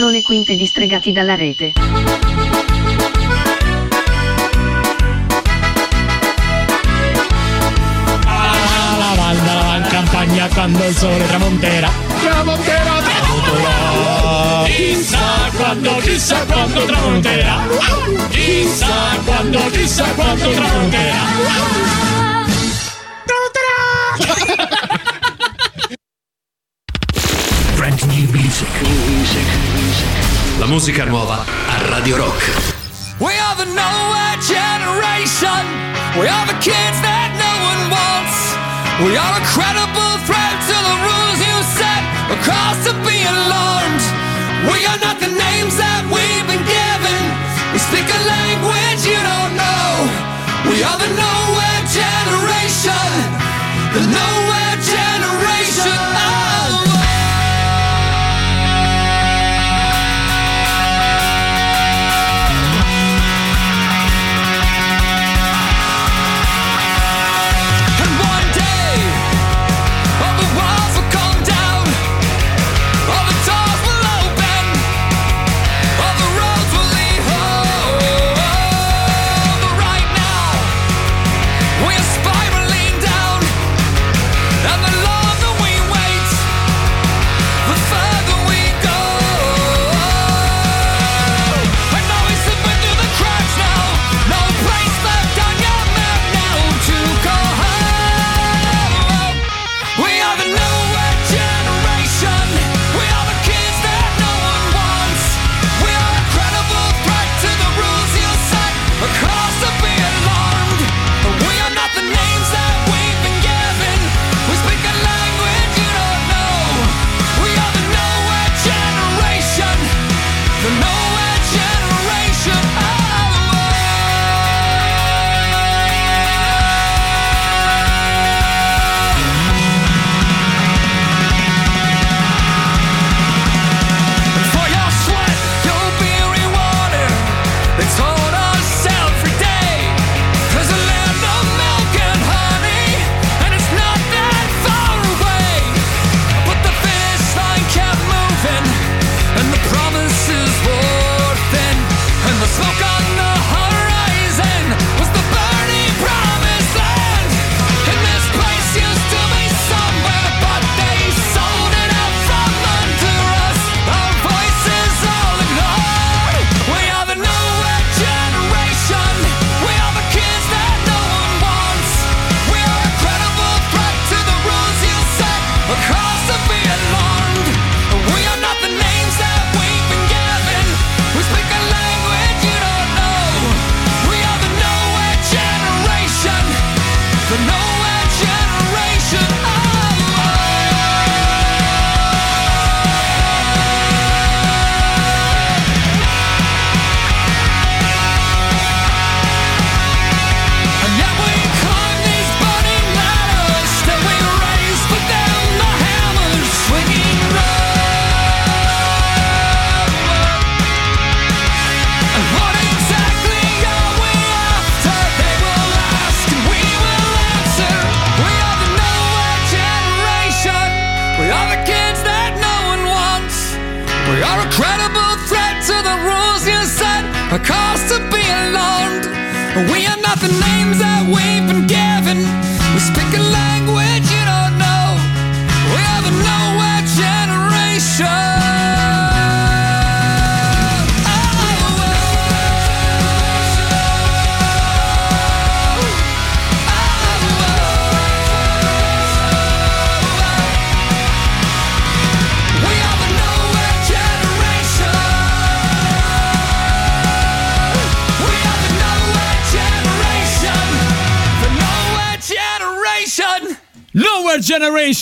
sono le quinte distregati dalla rete. La banda, la van campagna quando il sole tramonterà. Tramonterà, tramonterà. Chissà quando, chissà quando tramonterà. Chissà quando, chissà quando tramonterà. musica nuova a Radio Rock. We are the nowhere generation. We are the kids that no one wants. We are a credible threat to the rules you set. A cause to be alarmed. We are not the names that we've been given. We speak a language you don't know. We are the no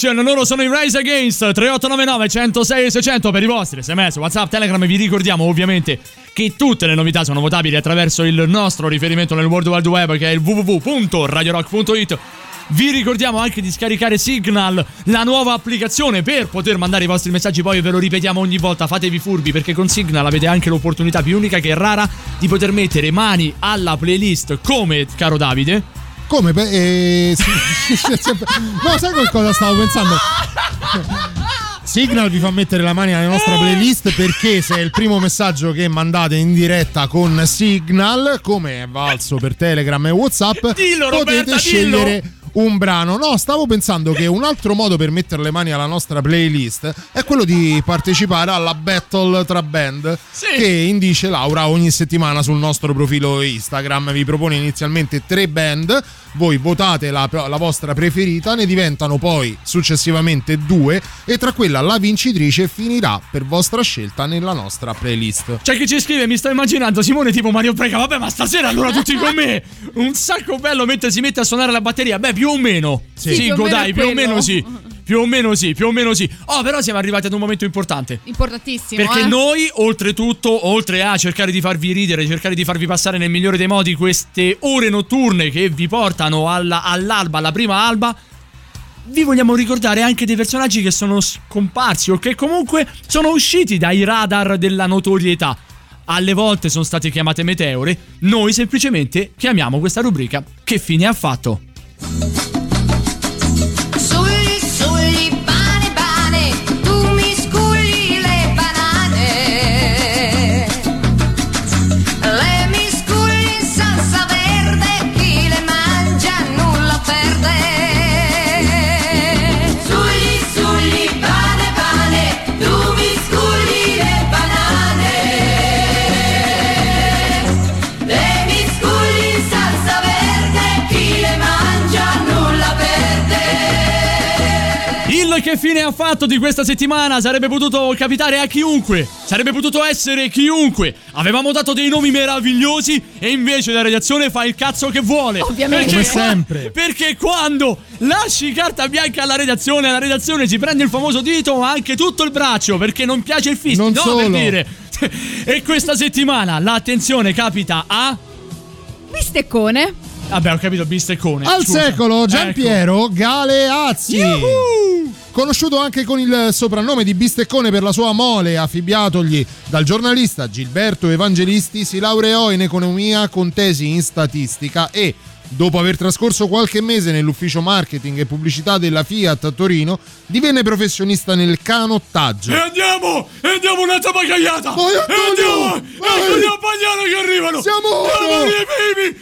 Nation, loro sono i Rise Against 3899 106 600 per i vostri sms, whatsapp, telegram e vi ricordiamo ovviamente che tutte le novità sono votabili attraverso il nostro riferimento nel World Wide Web che è il www.radiorock.it vi ricordiamo anche di scaricare Signal, la nuova applicazione per poter mandare i vostri messaggi, poi ve lo ripetiamo ogni volta, fatevi furbi perché con Signal avete anche l'opportunità più unica che rara di poter mettere mani alla playlist come caro Davide? come? Eh, [laughs] no, sai qualcosa stavo pensando? Signal vi fa mettere la mano nella nostra eh. playlist perché se è il primo messaggio che mandate in diretta con Signal, come è valso per Telegram e Whatsapp, dillo, potete Roberta, scegliere dillo un brano. No, stavo pensando che un altro modo per mettere le mani alla nostra playlist è quello di partecipare alla battle tra band che indice Laura ogni settimana sul nostro profilo Instagram. Vi propone inizialmente tre band, voi votate la, la vostra preferita, ne diventano poi successivamente due e tra quella la vincitrice finirà per vostra scelta nella nostra playlist. C'è chi ci scrive, mi sto immaginando Simone tipo Mario Prega, vabbè ma stasera allora tutti con me. Un sacco bello mentre si mette a suonare la batteria. Beh, più o meno. Sì, più o meno dai, più o meno sì. Più o meno sì, più o meno sì. Oh, però siamo arrivati ad un momento importante. Importantissimo. Perché eh. noi, oltretutto, oltre a cercare di farvi ridere, cercare di farvi passare nel migliore dei modi queste ore notturne che vi portano alla- all'alba, alla prima alba, vi vogliamo ricordare anche dei personaggi che sono scomparsi o che comunque sono usciti dai radar della notorietà. Alle volte sono state chiamate meteore, noi semplicemente chiamiamo questa rubrica Che fine ha fatto? Che fine ha fatto di questa settimana sarebbe potuto capitare a chiunque, sarebbe potuto essere chiunque. Avevamo dato dei nomi meravigliosi e invece la redazione fa il cazzo che vuole. Ovviamente. Perché Come sempre. Perché quando lasci carta bianca alla redazione, la redazione si prende il famoso dito ma anche tutto il braccio perché non piace il fischio, Non no solo. per dire. [laughs] e questa settimana l'attenzione capita a Bisteccone. Vabbè, ho capito bisteccone. Al scusa. secolo Ecco. Giampiero Galeazzi. Conosciuto anche con il soprannome di Bisteccone per la sua mole affibbiatogli dal giornalista Gilberto Evangelisti, si laureò in economia con tesi in statistica e, dopo aver trascorso qualche mese nell'ufficio marketing e pubblicità della Fiat a Torino, divenne professionista nel canottaggio. E andiamo! E andiamo un'altra bagagliata! Vai, e Antonio! andiamo! Vai! Ecco gli Ampagliano che arrivano! Siamo oro!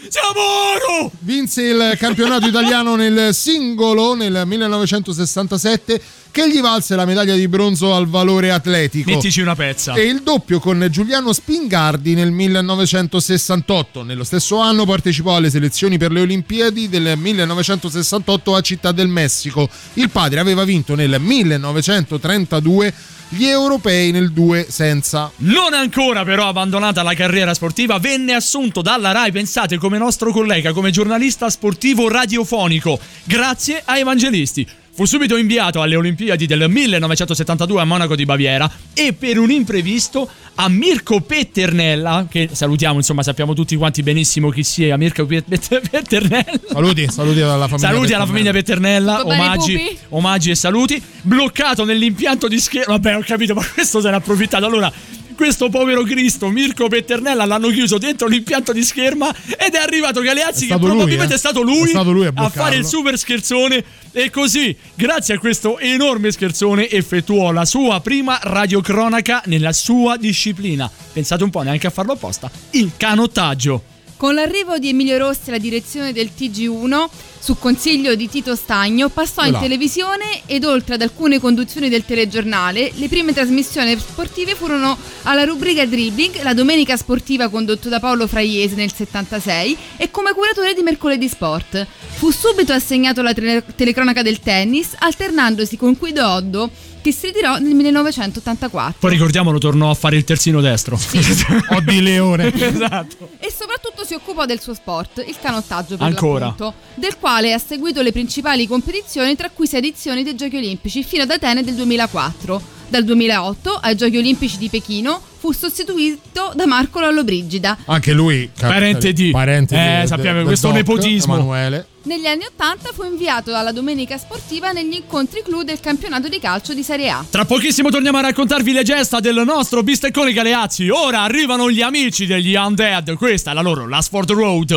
Siamo oro! Vinse il campionato italiano nel singolo nel 1967 che gli valse la medaglia di bronzo al valore atletico. Mettici una pezza. E il doppio con Giuliano Spingardi nel 1968. Nello stesso anno partecipò alle selezioni per le Olimpiadi del 1968 a Città del Messico. Il padre aveva vinto nel 1932 gli europei nel 2 senza. Non ancora però abbandonata la carriera sportiva, venne assunto dalla RAI, pensate, come nostro collega, come giornalista sportivo radiofonico, grazie a Evangelisti. Fu subito inviato alle Olimpiadi del 1972 a Monaco di Baviera e per un imprevisto a Mirko Petternella, che salutiamo, insomma sappiamo tutti quanti benissimo chi sia Mirko Pet- Pet- Petternella. Saluti, saluti alla famiglia. Saluti alla famiglia Petternella, bene, omaggi, pupi? omaggi e saluti. Bloccato nell'impianto di schermo. Vabbè, ho capito, ma questo se n'è approfittato. Allora, questo povero Cristo, Mirko Petternella, l'hanno chiuso dentro l'impianto di scherma ed è arrivato Galeazzi, È che stato lui, probabilmente eh. è stato lui, È stato lui a a fare il super scherzone. E così, grazie a questo enorme scherzone, effettuò la sua prima radiocronaca nella sua disciplina. Pensate un po', neanche a farlo apposta. Il canottaggio. Con l'arrivo di Emilio Rossi alla direzione del TG1, su consiglio di Tito Stagno, passò in Là. televisione ed oltre ad alcune conduzioni del telegiornale, le prime trasmissioni sportive furono alla rubrica Dribbling, la domenica sportiva condotto da Paolo Fraiese nel 76 e come curatore di Mercoledì Sport. Fu subito assegnato alla tele- telecronaca del tennis, alternandosi con Guido Oddo, che si ritirò nel 1984. Poi ricordiamolo, tornò a fare il terzino destro. [laughs] Oddi Leone. [laughs] esatto. E soprattutto si occupò del suo sport, il canottaggio per Ancora. l'appunto, del quale ha seguito le principali competizioni tra cui sei edizioni dei Giochi Olimpici fino ad Atene del 2004. Dal 2008 ai Giochi Olimpici di Pechino fu sostituito da Marco Lollobrigida. Anche lui, cap- Parente di. parente Eh, del- sappiamo del questo doc, nepotismo. Emanuele. Negli anni 80 fu inviato alla Domenica Sportiva negli incontri clou del campionato di calcio di Serie A. Tra pochissimo torniamo a raccontarvi le gesta del nostro bisteccone Galeazzi. Ora arrivano gli amici degli Undead. Questa è la loro Last for the Road.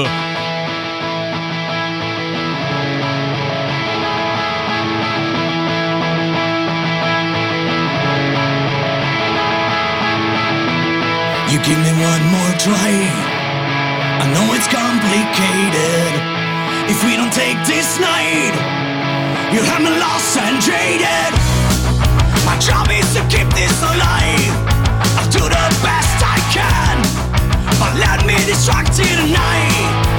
You give me one more try. I know it's complicated. If we don't take this night, you'll have me lost and jaded. My job is to keep this alive. I'll do the best I can. But let me distract you tonight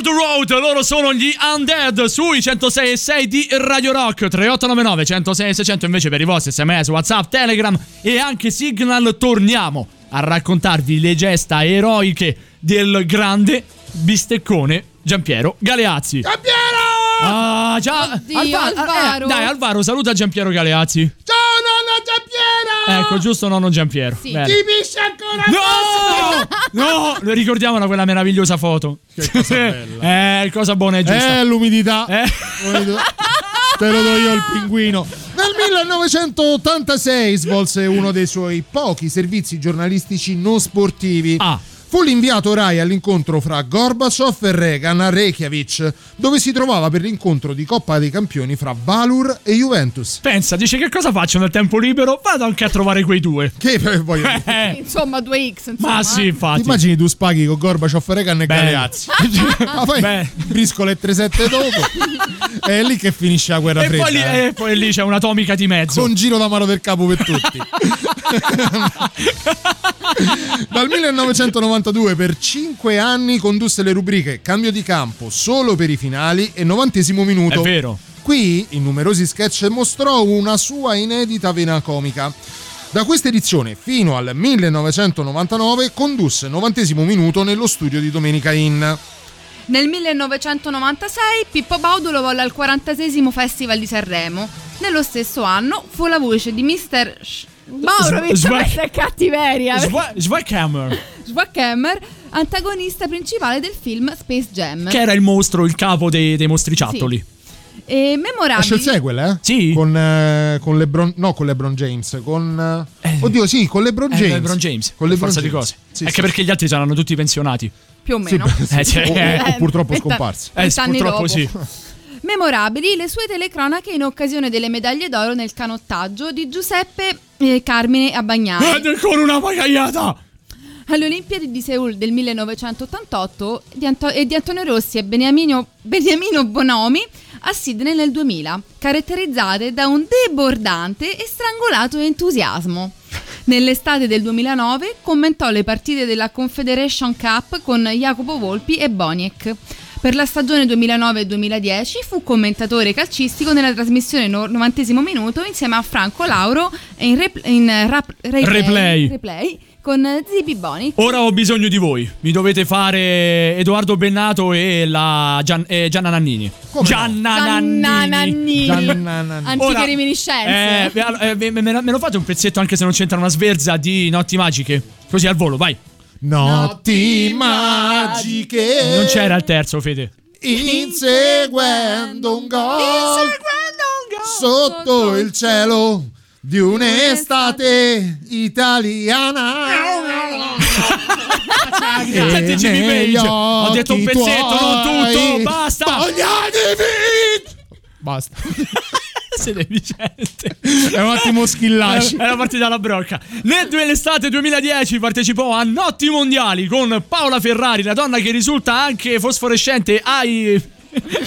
for the Road, loro sono gli Undead sui 106 e 6 di Radio Rock 3899 106 e 600 invece per i vostri sms, Whatsapp, Telegram e anche Signal torniamo a raccontarvi le gesta eroiche del grande bisteccone Giampiero Galeazzi. Giampiero! Ah, ciao! Oddio, Alvaro. eh, dai, Alvaro, saluta Giampiero Galeazzi. Ciao! Ecco, giusto nonno Giampiero. Bene. Ti piscia ancora No! No, ricordiamola quella meravigliosa foto. Che cosa bella. eh, cosa buona e giusta. Eh, l'umidità. Eh. L'umidità. Te lo do io il pinguino. Nel 1986 svolse uno dei suoi pochi servizi giornalistici non sportivi. Fu l'inviato Rai all'incontro fra Gorbaciov e Reagan a Reykjavik, dove si trovava per l'incontro di Coppa dei Campioni fra Valur e Juventus. Pensa, dice che cosa faccio nel tempo libero? Vado anche a trovare quei due. Che [laughs] poi Insomma, 2x. Insomma. Ma sì, Ti infatti. immagini tu spaghi con Gorbaciov, Reagan e. Galeazzi? [laughs] Ma poi briscole 3-7 dopo. è lì che finisce la guerra E fredda. poi, lì, eh. e poi lì c'è un'atomica di mezzo. Con giro da mano del capo per tutti. [laughs] [laughs] Dal 1992 per 5 anni condusse le rubriche Cambio di campo solo per i finali e 90 minuto. È vero. Qui, in numerosi sketch, mostrò una sua inedita vena comica. Da questa edizione fino al 1999 condusse 90 minuto nello studio di Domenica Inn. Nel 1996 Pippo Baudulo volle al 46 Festival di Sanremo. Nello stesso anno fu la voce di Mr. Sh- Mauro, questa è cattiveria. [laughs] Swaghammer, Schwackhammer, antagonista principale del film Space Jam. che era il mostro, il capo dei, dei mostriciattoli. E Esce memorabili. il sequel, eh? Sì. Con, eh, con LeBron, no, con LeBron James, con... eh, oddio, sì, con LeBron Eh, James. LeBron James, Con LeBron forza di James. cose. Sì, Anche sì. perché gli altri saranno tutti pensionati. Più o Sì, meno. beh, sì. Eh, cioè, O- o- eh, o purtroppo scomparsi. Eh, purtroppo dopo. sì. [laughs] Memorabili le sue telecronache in occasione delle medaglie d'oro nel canottaggio di Giuseppe eh, Carmine Abbagnani. Ed ancora una pagagliata! Alle Olimpiadi di Seoul del 1988 di Anto- e di Antonio Rossi e Beniamino, Beniamino Bonomi a Sydney nel 2000, caratterizzate da un debordante e strangolato entusiasmo. Nell'estate del 2009 commentò le partite della Confederation Cup con Jacopo Volpi e Boniek. Per la stagione 2009-2010 fu commentatore calcistico nella trasmissione no- 90 minuto insieme a Franco Lauro in, rep- in rap- replay, Replay. replay con Zibi Boni. Ora ho bisogno di voi. Mi dovete fare Edoardo Bennato e la Gian- e Gianna Nannini. Gianna Nannini. Gianna Nannini. Gianna Nannini. Antiche Ora, reminiscenze. Eh, eh, me, me- me lo fate un pezzetto anche se non c'entra una sverza di notti magiche? Così al volo, vai. Notti magiche. Non c'era il terzo, Fede. Inseguendo un gol. Sotto il cielo di un'estate italiana. [laughs] E Senti Jimmy Page. Ho detto un pezzetto, non tutto. Basta. Basta. [laughs] Siete Vicente. È un attimo schillaci. Era partita la brocca. Nell'estate 2010 partecipò a Notti Mondiali con Paola Ferrari, la donna che risulta anche fosforescente ai.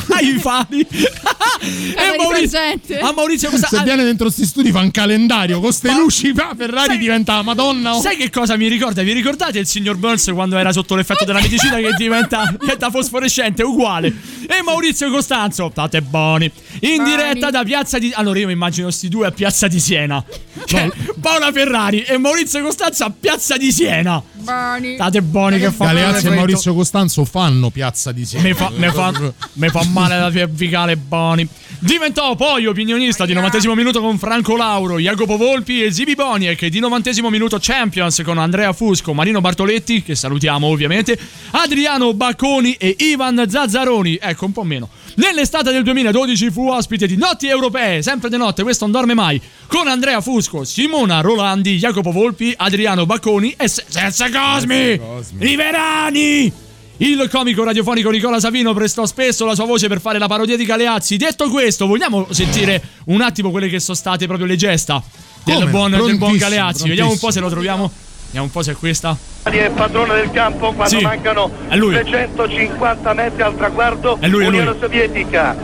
Ai fari. [laughs] [laughs] e Maurizio, a Maurizio Costa- Se viene dentro sti studi fa un calendario con ste luci fa Ferrari diventa la Madonna. oh. Sai che cosa mi ricorda? Vi ricordate il signor Burns quando era sotto l'effetto della medicina che diventa, [laughs] diventa fosforescente? Uguale. E Maurizio Costanzo, state buoni. In diretta da Piazza di. Allora io mi immagino sti due a Piazza di Siena. Cioè, Paola Ferrari e Maurizio Costanzo a Piazza di Siena. Boni. State buoni che fa Galeazzi e Maurizio Costanzo fanno Piazza di Siena. Mi fa, mi fa- mi fa male la cervicale Boni. Diventò poi opinionista di 90 minuto con Franco Lauro, Jacopo Volpi e Zibi Boniek, di 90 minuto Champions con Andrea Fusco, Marino Bartoletti, che salutiamo ovviamente, Adriano Bacconi e Ivan Zazzaroni, ecco un po' meno. Nell'estate del 2012 fu ospite di Notti Europee, sempre di notte, questo non dorme mai, con Andrea Fusco, Simona Rolandi, Jacopo Volpi, Adriano Bacconi e Se- Senza Cosmi, i Verani! Il comico radiofonico Nicola Savino prestò spesso la sua voce per fare la parodia di Galeazzi. Detto questo, vogliamo sentire un attimo quelle che sono state proprio le gesta del buon, del buon Galeazzi? Vediamo un po' se lo troviamo. Vediamo un po' se è questa. è padrone del campo quando Sì, mancano è lui. 350 metri al traguardo È lui, è lui. Unione Sovietica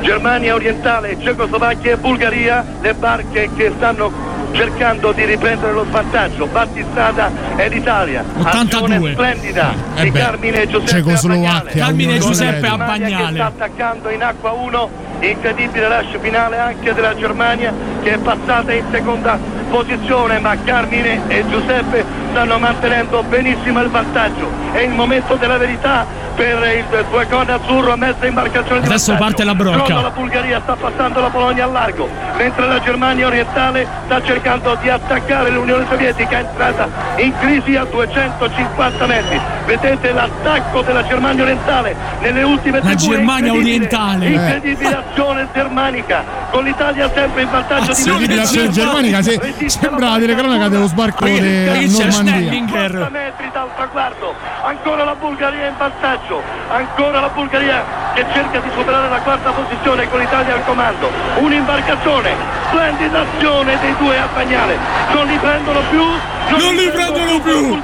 Germania orientale, Cecoslovacchia e Bulgaria le barche che stanno cercando di riprendere lo svantaggio Battistrada e l'Italia 82. azione splendida Eh di Carmine Giuseppe Cecoslovacchia, Abbagnale. Carmine Giuseppe. Germania che Abbagnale. sta attaccando in acqua 1 incredibile rush finale anche della Germania che è passata in seconda posizione ma Carmine e Giuseppe stanno mantenendo benissimo il vantaggio è il momento della verità per il Duecone azzurro a mezza imbarcazione di Adesso parte la brocca. La Bulgaria sta passando la Polonia al largo mentre la Germania orientale sta cercando di attaccare l'Unione Sovietica entrata in crisi a 250 metri vedete l'attacco della Germania orientale nelle ultime La Germania incredibile, orientale. incredibile azione germanica. Con l'Italia sempre in vantaggio di Azione due Azione germanica, se- sembra la telecronaca dello sbarco di Normandia. Stellinger. 50 metri dal traguardo. Ancora la Bulgaria in vantaggio. Ancora la Bulgaria che cerca di superare la quarta posizione con l'Italia al comando. Un'imbarcazione. Splendida azione dei due a Bagnale non li prendono più Non li prendono più.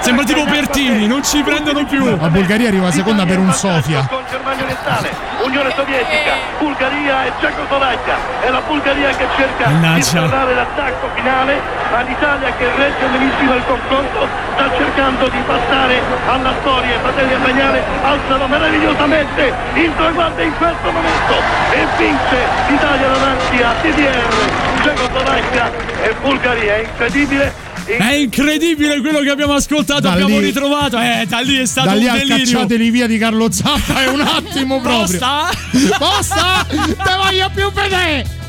Sembra tipo Pertini, non ci prendono più. La Bulgaria arriva seconda per un Sofia. Con Germania orientale, Unione Sovietica, Bulgaria e Cecoslovacchia. È la Bulgaria che cerca di sferrare l'attacco finale, ma l'Italia che regge benissimo il confronto sta cercando di passare alla storia. Fratelli Bagnale alzano meravigliosamente il traguardo in questo momento e vince l'Italia davanti a TDR, Cecoslovacchia e Bulgaria. È incredibile. È incredibile quello che abbiamo ascoltato, Da abbiamo lì- ritrovato. Eh, da lì è stato Da lì un delirio. cacciateli via di Carlo Zappa è un attimo proprio. Posta? Posta? Te voglio più vedere!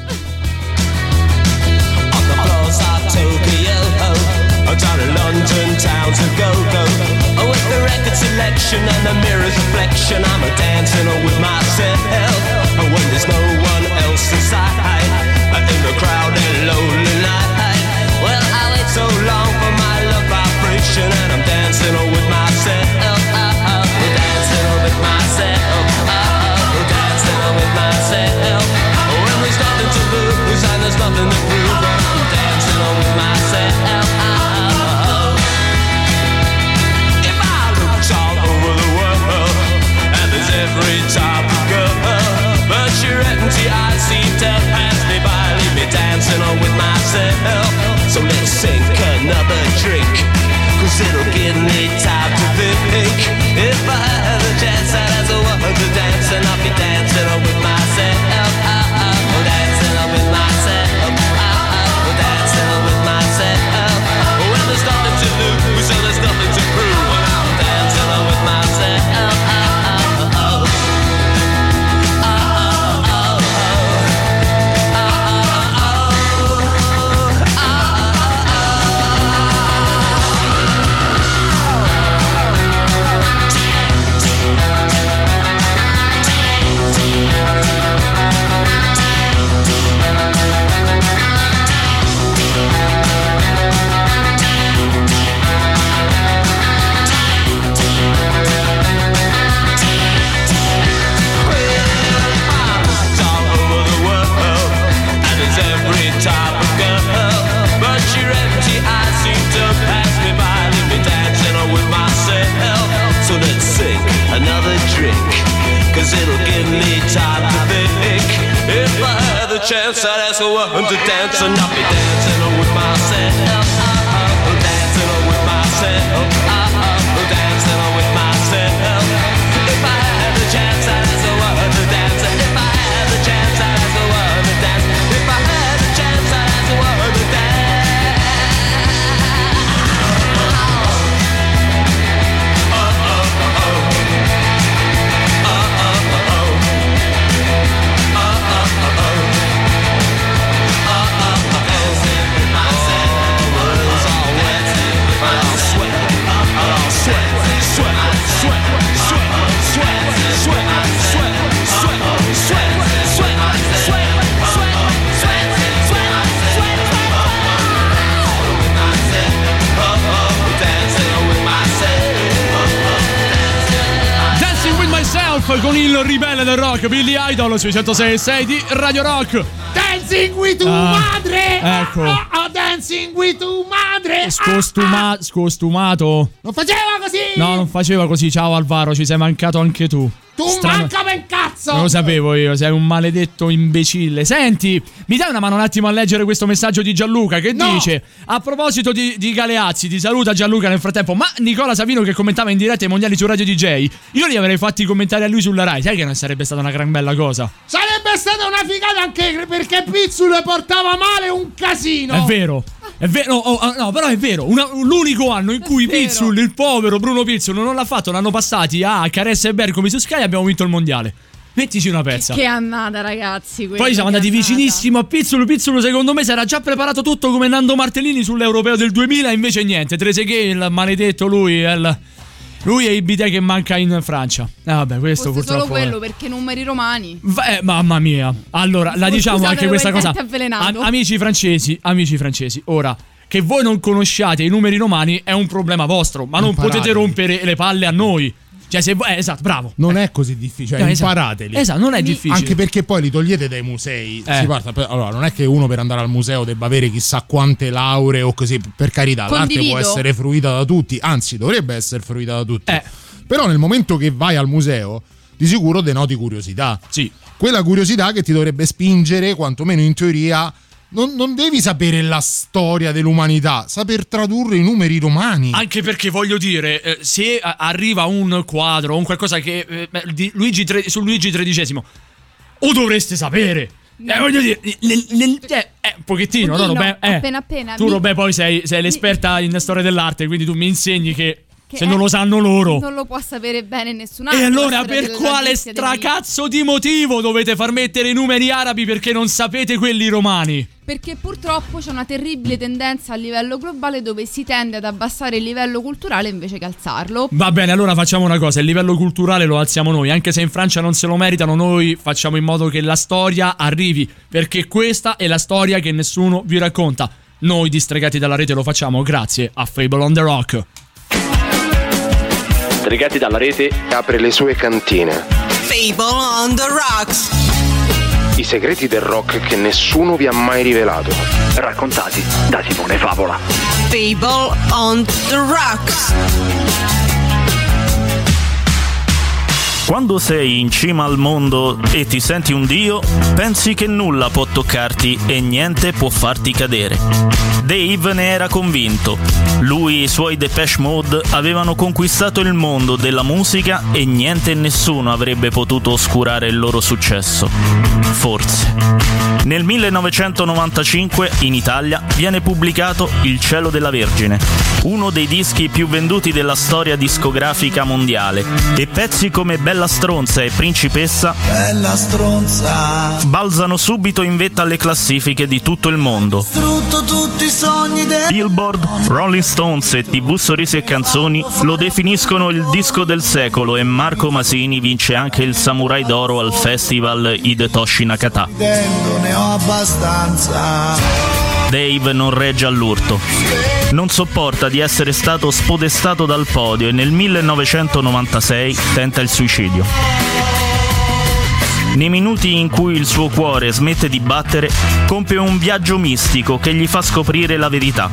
Down in London town to go go. Oh, with the record selection and the mirror's reflection, I'm a dancing with myself. Oh, when there's no one else inside, and I'm dancing with myself. Dancing with myself. Dancing with myself. When there's nothing to lose and there's nothing to prove, I'm dancing with myself. every type of girl But your empty eyes seem to pass me by Leave me dancing on with myself It'll give me time to think if I Idol sui 106 di Radio Rock. Dancing with tu Ah, madre! ecco. Oh, oh, dancing with madre! Scostuma- scostumato. Non faceva così! No, non faceva così. Ciao Alvaro, ci sei mancato anche tu. tu Strano- manca per cazzo! Non lo sapevo io, sei un maledetto imbecille. Senti, mi dai una mano un attimo a leggere questo messaggio di Gianluca che No. dice: A proposito di, di Galeazzi, ti saluta Gianluca nel frattempo. Ma Nicola Savino che commentava in diretta i mondiali su Radio DJ, io li avrei fatti commentare a lui sulla Rai. Sai che non sarebbe stata una gran bella cosa? Sarebbe stata una figata anche perché Pizzul portava male un casino! È vero. È vero, oh, oh, no, però è vero. Una- l'unico anno in cui Pizzul, il povero Bruno Pizzul, non l'ha fatto, l'hanno passati a Caressa e Bergomi su Sky e abbiamo vinto il mondiale. Mettici una pezza. Che annata, ragazzi. Poi siamo che andati annata. vicinissimo a Pizzolo. Pizzolo, secondo me, si era già preparato tutto come Nando Martellini sull'Europeo del 2000. Invece, niente. Treseghe, il maledetto, lui è il. Lui è il bidet che manca in Francia. Eh, vabbè, questo solo purtroppo. quello perché numeri romani. Eh, mamma mia. Allora, la diciamo scusate, anche questa cosa. Am- amici francesi, amici francesi. Ora, che voi non conosciate i numeri romani è un problema vostro, ma non Imparateli. potete rompere le palle a noi. Cioè, se eh, esatto, bravo. Non è così difficile, No, cioè, esatto. imparateli. Esatto, non è difficile. Anche perché poi li togliete dai musei. Eh. Per- allora, non è che uno per andare al museo debba avere chissà quante lauree o così. Per carità, l'arte Condivido. può essere fruita da tutti, anzi, dovrebbe essere fruita da tutti. Eh. Però nel momento che vai al museo, di sicuro denoti curiosità. Sì. Quella curiosità che ti dovrebbe spingere, quantomeno in teoria. Non, non devi sapere la storia dell'umanità, saper tradurre i numeri romani. Anche perché voglio dire, eh, se arriva un quadro o un qualcosa che eh, di Luigi tre- su Luigi XIII, o dovreste sapere. Eh, voglio dire, nel- nel- eh, eh, un pochettino, no, Pochino, Robè? Eh. appena appena. Tu, Mi- Robè, poi sei, sei l'esperta in storia dell'arte, quindi tu mi insegni Che se non lo sanno loro. Non lo può sapere bene nessun altro. E allora per quale stracazzo di motivo dovete far mettere i numeri arabi perché non sapete quelli romani? Perché purtroppo c'è una terribile tendenza a livello globale dove si tende ad abbassare il livello culturale invece che alzarlo. Va bene, allora facciamo una cosa, il livello culturale lo alziamo noi, anche se in Francia non se lo meritano, noi facciamo in modo che la storia arrivi, perché questa è la storia che nessuno vi racconta. Noi distregati dalla rete lo facciamo grazie a Fable on the Rock. Stregati dalla rete apre le sue cantine. Fable on the Rocks. I segreti del rock che nessuno vi ha mai rivelato. Raccontati da Simone Favola. Fable on the Rocks. Quando sei in cima al mondo e ti senti un dio, pensi che nulla può toccarti e niente può farti cadere. Dave ne era convinto. Lui e i suoi Depeche Mode avevano conquistato il mondo della musica e niente e nessuno avrebbe potuto oscurare il loro successo. Forse. Nel 1995 in Italia viene pubblicato Il cielo della Vergine, uno dei dischi più venduti della storia discografica mondiale, e pezzi come Bella stronza e Principessa Bella stronza. balzano subito in vetta alle classifiche di tutto il mondo. Frutto tutti i sogni del Billboard, Rolling Stones e TV Sorrisi e Canzoni lo definiscono il disco del secolo e Marco Masini vince anche il Samurai d'Oro al festival Hidetoshi Nakata. Dave non regge all'urto. Non sopporta di essere stato spodestato dal podio e nel 1996 tenta il suicidio. Nei minuti in cui il suo cuore smette di battere, compie un viaggio mistico che gli fa scoprire la verità.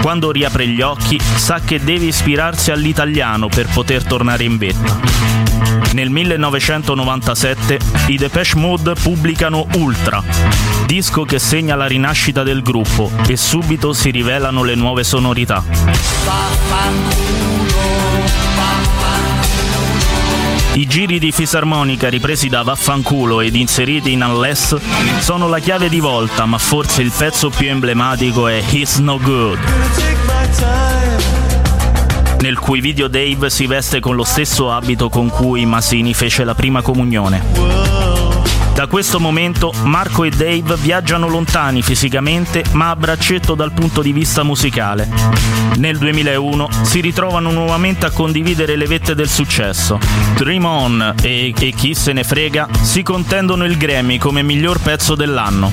Quando riapre gli occhi, sa che deve ispirarsi all'italiano per poter tornare in vetta. Nel 1997 i Depeche Mode pubblicano Ultra, disco che segna la rinascita del gruppo e subito si rivelano le nuove sonorità. I giri di fisarmonica ripresi da Vaffanculo ed inseriti in Unless sono la chiave di volta, ma forse il pezzo più emblematico è He's No Good, nel cui video Dave si veste con lo stesso abito con cui Masini fece la prima comunione. Da questo momento Marco e Dave viaggiano lontani fisicamente ma a braccetto dal punto di vista musicale. Nel 2001 si ritrovano nuovamente a condividere le vette del successo. Dream On e, e Chi se ne frega si contendono il Grammy come miglior pezzo dell'anno.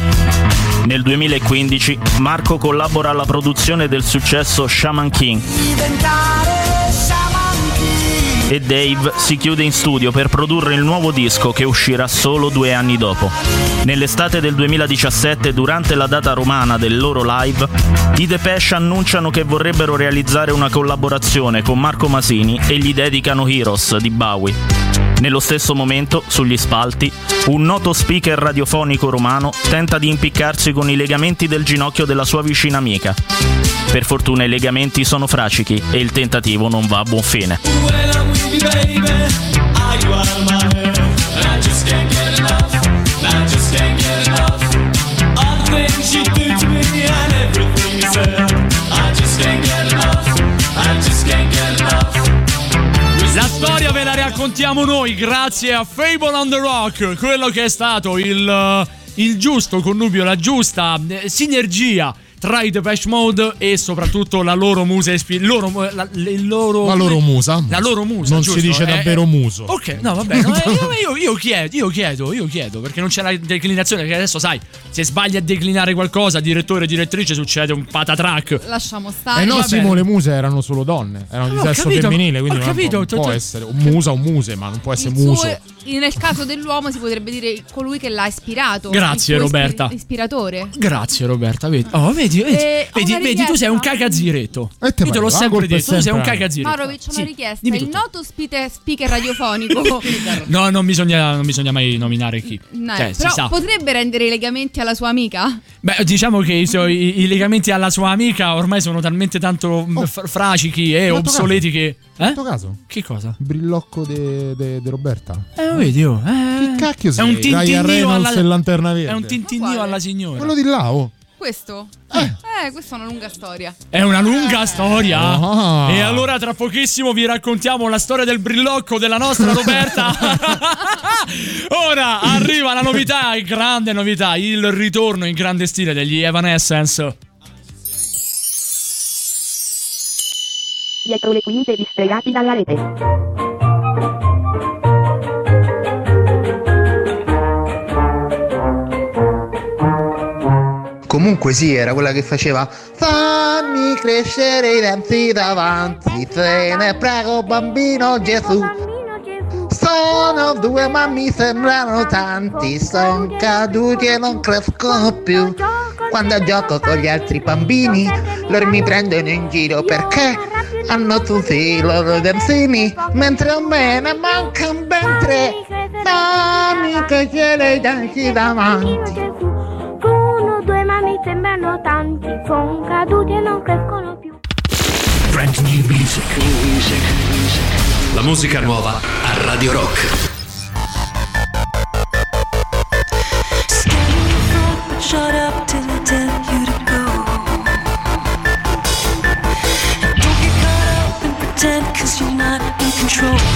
Nel 2015 Marco collabora alla produzione del successo Shaman King e Dave si chiude in studio per produrre il nuovo disco che uscirà solo due anni dopo. Nell'estate del 2017, durante la data romana del loro live, i Depeche annunciano che vorrebbero realizzare una collaborazione con Marco Masini e gli dedicano Heroes di Bowie. Nello stesso momento, sugli spalti, un noto speaker radiofonico romano tenta di impiccarsi con i legamenti del ginocchio della sua vicina amica. Per fortuna i legamenti sono fracichi e il tentativo non va a buon fine. Raccontiamo noi grazie a Fable on the Rock, quello che è stato il, eh, il giusto connubio, la giusta eh, sinergia tra i Depeche Mode e soprattutto la loro musa ispi- loro, la, il loro, La loro musa. La loro musa, Non giusto? si dice Eh, davvero eh, muso. Ok, no, vabbè, no, [laughs] eh, io, io- chiedo, io chiedo, io chiedo, perché non c'è la declinazione, perché adesso sai, se sbagli a declinare qualcosa, direttore direttrice, succede un patatrack. Lasciamo stare. Eh no. Simo, le muse erano solo donne, erano di sesso capito, femminile, quindi ho non, capito, non può essere un musa o un muse, ma non può essere muso. nel caso dell'uomo si potrebbe dire colui che l'ha ispirato. Grazie, Roberta. ispiratore. Grazie Roberta, vedi, oh, vedi, vedi, Eh, ho vedi, vedi, tu sei un cagaziretto. E te Io te l'ho sempre è detto, tu sei un sempre- cagaziretto. Marovic, ho Sì, una richiesta. Il noto spite- speaker radiofonico. [laughs] No, non bisogna, non bisogna mai nominare chi. No, Cioè, si però sa. potrebbe rendere i legamenti alla sua amica? Beh, diciamo che i, suoi- i legamenti alla sua amica ormai sono talmente tanto mh, fr- fracichi e obsoleti che. In Eh? questo caso, Che cosa? il brillocco di Roberta. Eh, lo vedi, oh. Che Eh, cacchio è sei? un Ryan tintinnio alla... e Lanterna Verde. È un tintinnio alla signora. Quello di là, oh. Questo? Eh. questa è una lunga storia. È una lunga storia. Ah. E allora tra pochissimo vi raccontiamo la storia del brillocco della nostra Roberta. [laughs] ora arriva la novità, grande novità, il ritorno in grande stile degli Evanescence. Dietro le quinte distregati dalla rete. Comunque sì, era quella che faceva Fammi crescere i denti davanti, te ne prego bambino Gesù. Sono due ma mi sembrano tanti, sono caduti e non crescono più. Quando gioco con gli altri bambini, loro mi prendono in giro perché hanno tutti i loro dentini, mentre a me ne mancano ben tre. Fammi crescere i denti davanti. Due, ma mi sembrano tanti. Sono caduti e non crescono più. Brand new music. music. La musica nuova a Radio Rock. Shut up till I tell you to go. Don't get caught up and pretend cause you're not in control.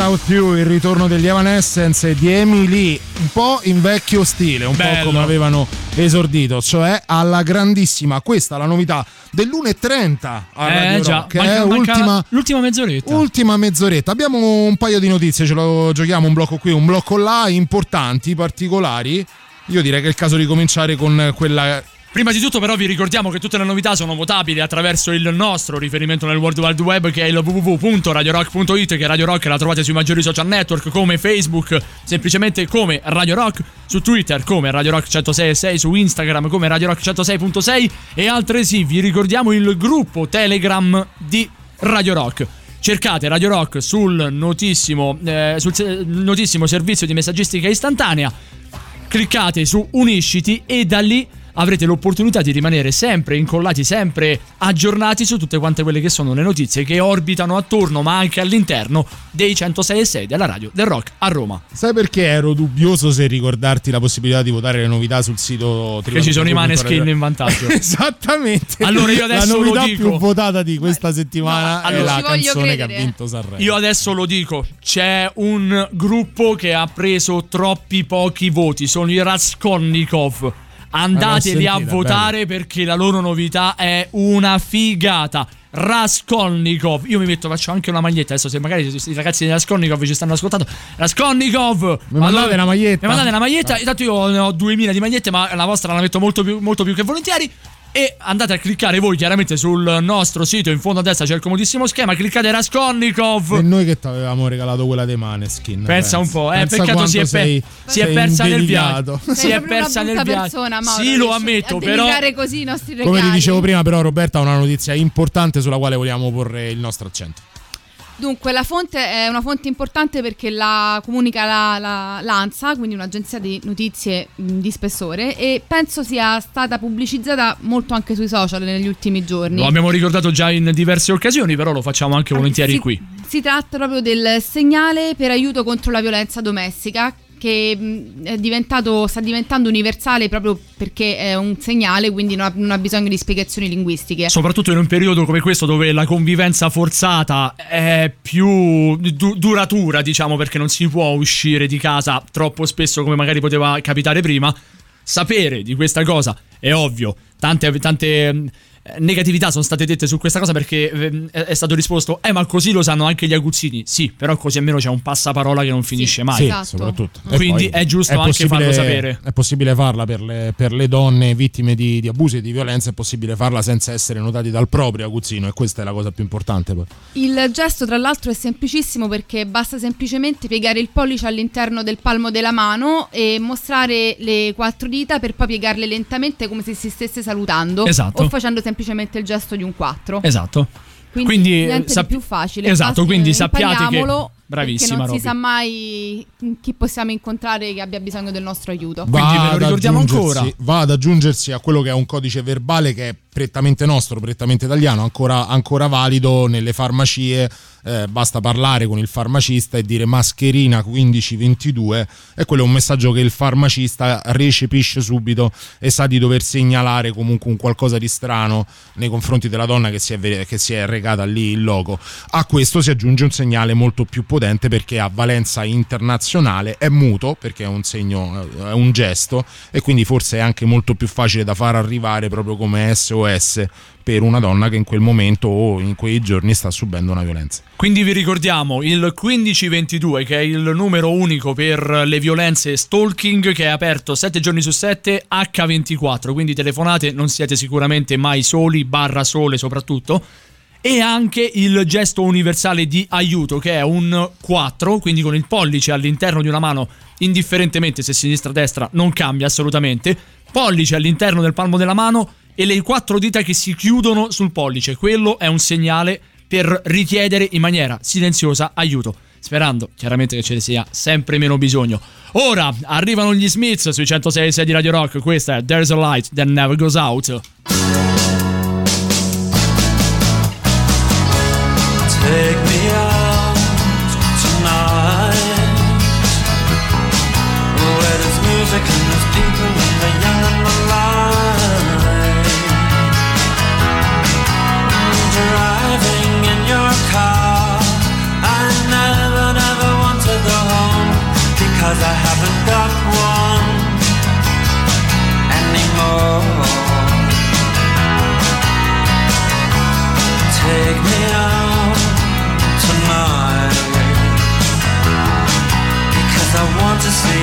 Without You, il ritorno degli Evanescence e di Emily, un po' in vecchio stile, un Bello. po' come avevano esordito, cioè alla grandissima, questa è la novità dell'1.30 a Eh, Radio già, Rock, eh, manca ultima, l'ultima mezz'oretta. ultima mezz'oretta. Abbiamo un paio di notizie, ce lo giochiamo un blocco qui, un blocco là, importanti, particolari. Io direi che è il caso di cominciare con quella Prima di tutto, però, vi ricordiamo che tutte le novità sono votabili attraverso il nostro riferimento nel World Wide Web, che è il www.radiorock.it, che Radio Rock la trovate sui maggiori social network come Facebook, semplicemente come Radio Rock, su Twitter come Radio Rock 106.6, su Instagram come Radio Rock 106.6 e altresì vi ricordiamo il gruppo Telegram di Radio Rock. Cercate Radio Rock sul notissimo, eh, sul notissimo servizio di messaggistica istantanea cliccate su Unisciti e da lì avrete l'opportunità di rimanere sempre incollati, sempre aggiornati su tutte quante quelle che sono le notizie che orbitano attorno ma anche all'interno dei 106 e 6 della radio del rock a Roma. Sai perché ero dubbioso se ricordarti la possibilità di votare le novità sul sito Che ci sono i Maneskin in vantaggio. [laughs] Esattamente. Allora io adesso la lo novità dico. più votata di questa settimana No, è allora- la Ci voglio canzone che ha credere. vinto Sanremo. Io adesso lo dico, c'è un gruppo che ha preso troppi pochi voti, sono i Raskolnikov. Andateli a sentita, votare perché la loro novità è una figata. Raskolnikov, io mi metto, faccio anche una maglietta adesso. Se magari i ragazzi di Raskolnikov ci stanno ascoltando, Raskolnikov, Mi mandate una maglietta? Mi mandate una maglietta. Intanto io ne ho 2000 di magliette, ma la vostra la metto molto più, molto più che volentieri. E andate a cliccare voi chiaramente sul nostro sito in fondo a destra c'è il comodissimo schema cliccate Raskolnikov E noi che ti avevamo regalato quella dei Maneskin. Pensa un po', eh, Pensa peccato si è, sei- si è persa nel viaggio. [laughs] Si è persa nel viaggio. Sì, lo ammetto, però delegare così i nostri regali. Come ti dicevo prima, però, Roberta ha una notizia importante sulla quale vogliamo porre il nostro accento. Dunque, la fonte è una fonte importante perché la comunica la, la- l'ANSA, quindi un'agenzia di notizie di spessore, e penso sia stata pubblicizzata molto anche sui social negli ultimi giorni. lo abbiamo ricordato già in diverse occasioni, però lo facciamo anche volentieri si, qui. Si tratta proprio del segnale per aiuto contro la violenza domestica che diventato, sta diventando universale proprio perché è un segnale, quindi non ha, non ha bisogno di spiegazioni linguistiche. Soprattutto in un periodo come questo dove la convivenza forzata è più du- duratura, diciamo, perché non si può uscire di casa troppo spesso come magari poteva capitare prima. Sapere di questa cosa è ovvio. Tante, tante mm, negatività sono state dette su questa cosa perché ehm, è è stato risposto: Eh, ma così lo sanno anche gli aguzzini. Sì, però così almeno c'è un passaparola che non finisce mai. Sì, Esatto. soprattutto. E Quindi poi è giusto anche possibile- farlo sapere. È possibile farla per le, per le donne vittime di, di abusi e di violenza, è possibile farla senza essere notati dal proprio aguzzino e questa è la cosa più importante. Poi. Il gesto, tra l'altro, è semplicissimo perché basta semplicemente piegare il pollice all'interno del palmo della mano e mostrare le quattro dita per poi piegarle lentamente come se si stesse salutando Esatto. o facendo semplicemente il gesto di un 4. Esatto. Quindi, Quindi, niente sap- di più facile. Esatto, quindi sappiate che- Bravissima, non Roby. si sa mai chi possiamo incontrare che abbia bisogno del nostro aiuto. Quindi ve lo ricordiamo ancora. Va ad aggiungersi a quello che è un codice verbale che è prettamente nostro, prettamente italiano, ancora, ancora valido nelle farmacie. Eh, basta parlare con il farmacista e dire mascherina 1522 e quello è un messaggio che il farmacista recepisce subito e sa di dover segnalare comunque un qualcosa di strano nei confronti della donna che si è, che si è recata lì in loco. A questo si aggiunge un segnale molto più potente perché ha valenza internazionale, è muto perché è un segno, è un gesto e quindi forse è anche molto più facile da far arrivare proprio come SOS per una donna che in quel momento o in quei giorni sta subendo una violenza. Quindi vi ricordiamo il 1522 che è il numero unico per le violenze stalking che è aperto 7 giorni su 7 H24, quindi telefonate, non siete sicuramente mai soli, barra sole soprattutto. E anche il gesto universale di aiuto che è un 4, quindi con il pollice all'interno di una mano, indifferentemente se sinistra o destra, non cambia assolutamente. Pollice all'interno del palmo della mano e le quattro dita che si chiudono sul pollice. Quello è un segnale per richiedere in maniera silenziosa aiuto. Sperando chiaramente che ce ne sia sempre meno bisogno. Ora arrivano gli Smiths sui 106 di Radio Rock. Questa è There's a Light That Never Goes Out.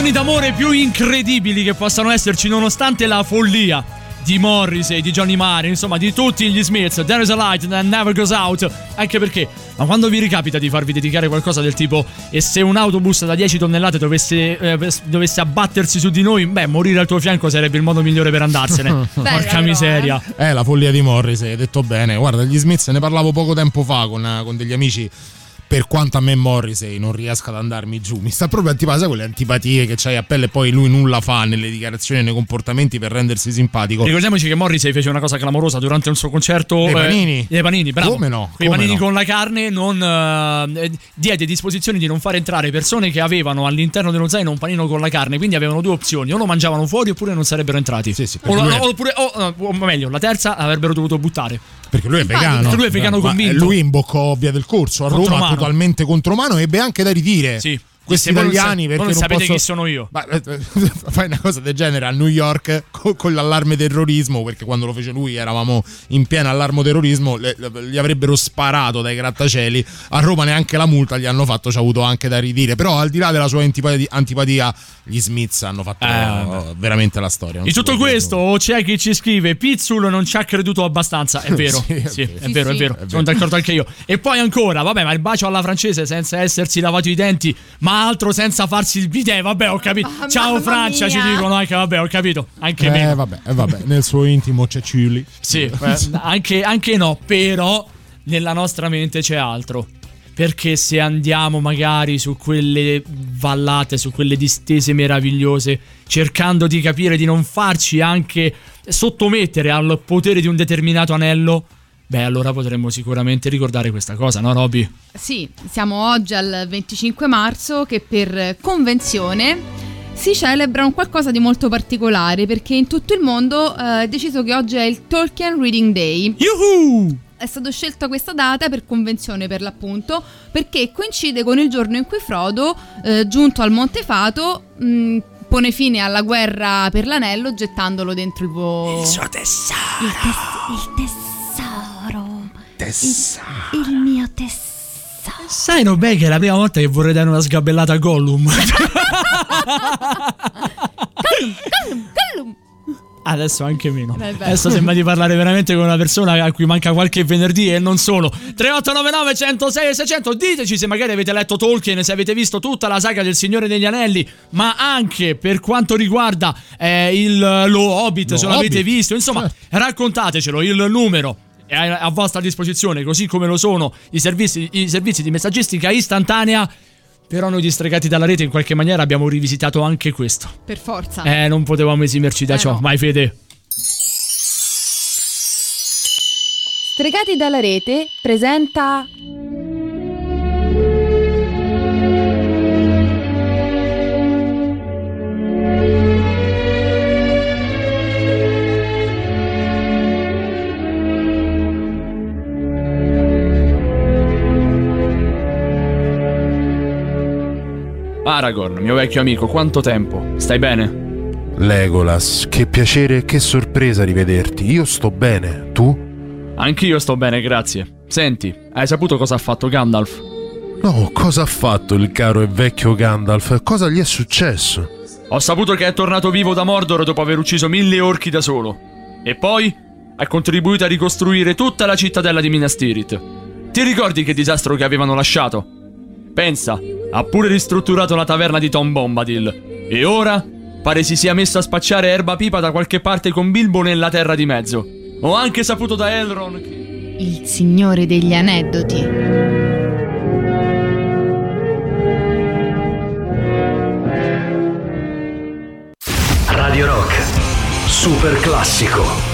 canzoni d'amore più incredibili che possano esserci, nonostante la follia di Morrissey, di Johnny Marr, insomma di tutti gli Smiths. There is a light that never goes out. Anche perché, ma quando vi ricapita di farvi dedicare qualcosa del tipo e se un autobus da 10 tonnellate dovesse, eh, dovesse abbattersi su di noi, beh, morire al tuo fianco sarebbe il modo migliore per andarsene. [laughs] Porca miseria. Eh, la follia di Morris, hai detto bene. Guarda, gli Smiths ne parlavo poco tempo fa con, con degli amici. Per quanto a me Morrissey non riesca ad andarmi giù, mi sta proprio antipatico, sai quelle antipatie che c'hai a pelle e poi lui nulla fa nelle dichiarazioni e nei comportamenti per rendersi simpatico. Ricordiamoci che Morrissey fece una cosa clamorosa durante un suo concerto. Dei eh, panini? dei panini, bravo. Come no? Come panini no? con la carne non eh, diede disposizioni di non far entrare persone che avevano all'interno dello zaino un panino con la carne. Quindi avevano due opzioni: o lo mangiavano fuori oppure non sarebbero entrati. perché o, lui è- oppure, o, o meglio, la terza avrebbero dovuto buttare. Perché lui è vegano. lui è vegano convinto. Lui imboccò via del corso a Roma Contromano. totalmente contromano e ebbe anche da ridire. Sì. Questi voi non italiani sa- perché voi non sapete posso- chi sono io. Ma, eh, [laughs] fai una cosa del genere a New York co- con, l'allarme terrorismo perché quando lo fece lui eravamo in piena allarme terrorismo le- le- gli avrebbero sparato dai grattacieli a Roma neanche la multa gli hanno fatto ci ha avuto anche da ridire però al di là della sua antipati- antipatia gli Smiths hanno fatto Eh, veramente la storia non Di tutto questo c'è chi ci scrive Pizzul non ci ha creduto abbastanza. È vero, Sì, [laughs] sì, è è vero, è vero. Sì, sì. Sono d'accordo anche io. E poi ancora, vabbè, ma il bacio alla francese senza essersi lavato i denti, ma altro senza farsi il bidet. Vabbè, ho capito. Ciao mamma Francia, ci mia. dicono anche, vabbè, ho capito. Anche eh, meno. vabbè, eh, vabbè, nel suo intimo c'è Ciuli Sì, eh, anche, anche no, però nella nostra mente c'è altro. Perché se andiamo magari su quelle vallate, su quelle distese meravigliose, cercando di capire di non farci anche sottomettere al potere di un determinato anello, beh, allora potremmo sicuramente ricordare questa cosa, no, Robby? Sì, siamo oggi al 25 marzo che per convenzione si celebra un qualcosa di molto particolare perché in tutto il mondo eh, è deciso che oggi è il Tolkien Reading Day. Yuhu! È stata scelta questa data per convenzione per l'appunto perché coincide con il giorno in cui Frodo, eh, giunto al Monte Fato, mh, pone fine alla guerra per l'anello gettandolo dentro il vo... Il suo tesoro. Il, tes- il tesoro. Tesoro. Il, il mio tesoro. Sai, beh, che è la prima volta che vorrei dare una sgabellata a Gollum. [laughs] [laughs] Gollum. Adesso anche meno. Eh beh. Adesso sembra di parlare veramente con una persona a cui manca qualche venerdì e non solo. 3899 106 600. Diteci se magari avete letto Tolkien, se avete visto tutta la saga del Signore degli Anelli, ma anche per quanto riguarda eh, il, lo Hobbit, Lo se lo avete Hobbit, visto. Insomma, raccontatecelo. Il numero è a vostra disposizione, così come lo sono i servizi, i servizi di messaggistica istantanea. Però noi distregati dalla rete in qualche maniera abbiamo rivisitato anche questo. Per forza. Eh, non potevamo esimerci da Eh, ciò. no. Vai, Fede. Stregati dalla rete presenta Aragorn, mio vecchio amico, quanto tempo? Stai bene? Legolas, che piacere e che sorpresa rivederti. Io sto bene, tu? Anch'io sto bene, grazie. Senti, hai saputo cosa ha fatto Gandalf? No, cosa ha fatto il caro e vecchio Gandalf? Cosa gli è successo? Ho saputo che è tornato vivo da Mordor dopo aver ucciso mille orchi da solo. E poi ha contribuito a ricostruire tutta la cittadella di Minas Tirith. Ti ricordi che disastro che avevano lasciato? Pensa, ha pure ristrutturato la taverna di Tom Bombadil. E ora pare si sia messo a spacciare erba pipa da qualche parte con Bilbo nella terra di mezzo. Ho anche saputo da Elrond che... Il Signore degli Aneddoti. Radio Rock. Super classico.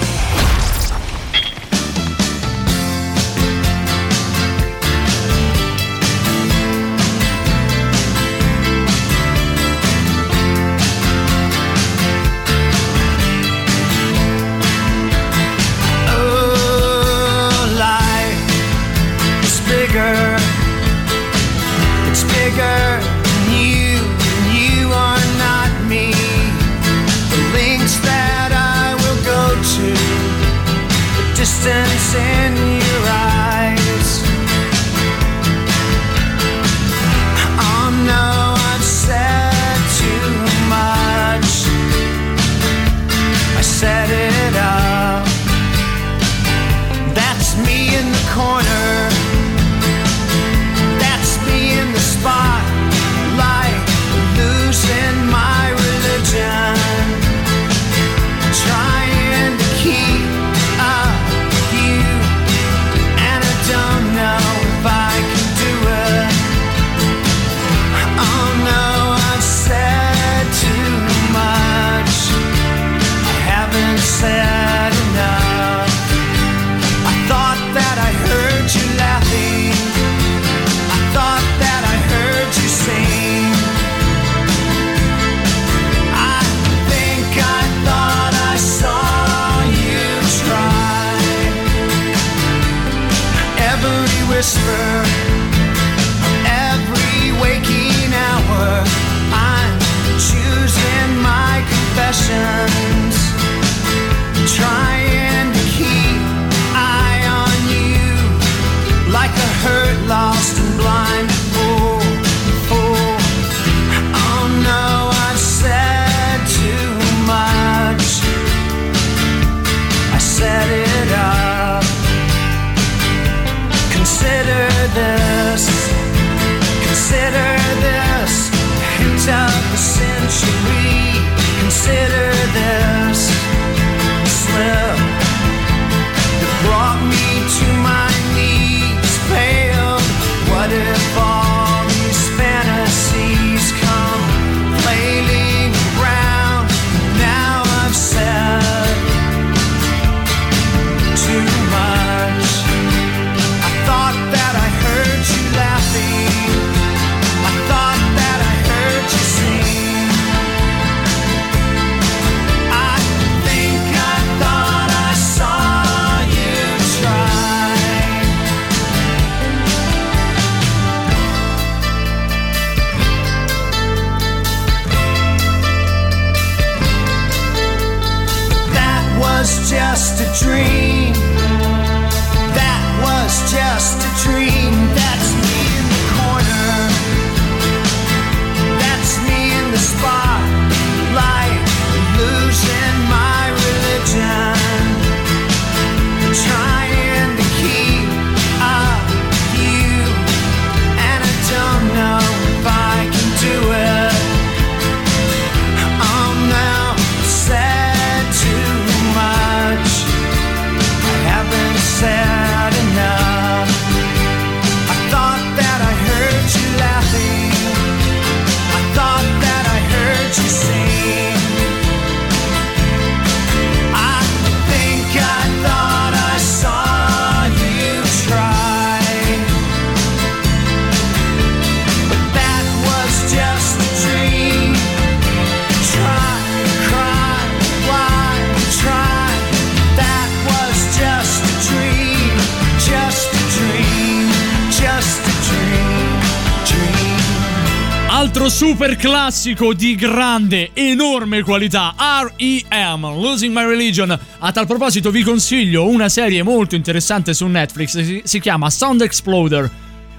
Super classico di grande, enorme qualità, R.E.M. Losing My Religion. A tal proposito vi consiglio una serie molto interessante su Netflix, si, chiama Sound Exploder.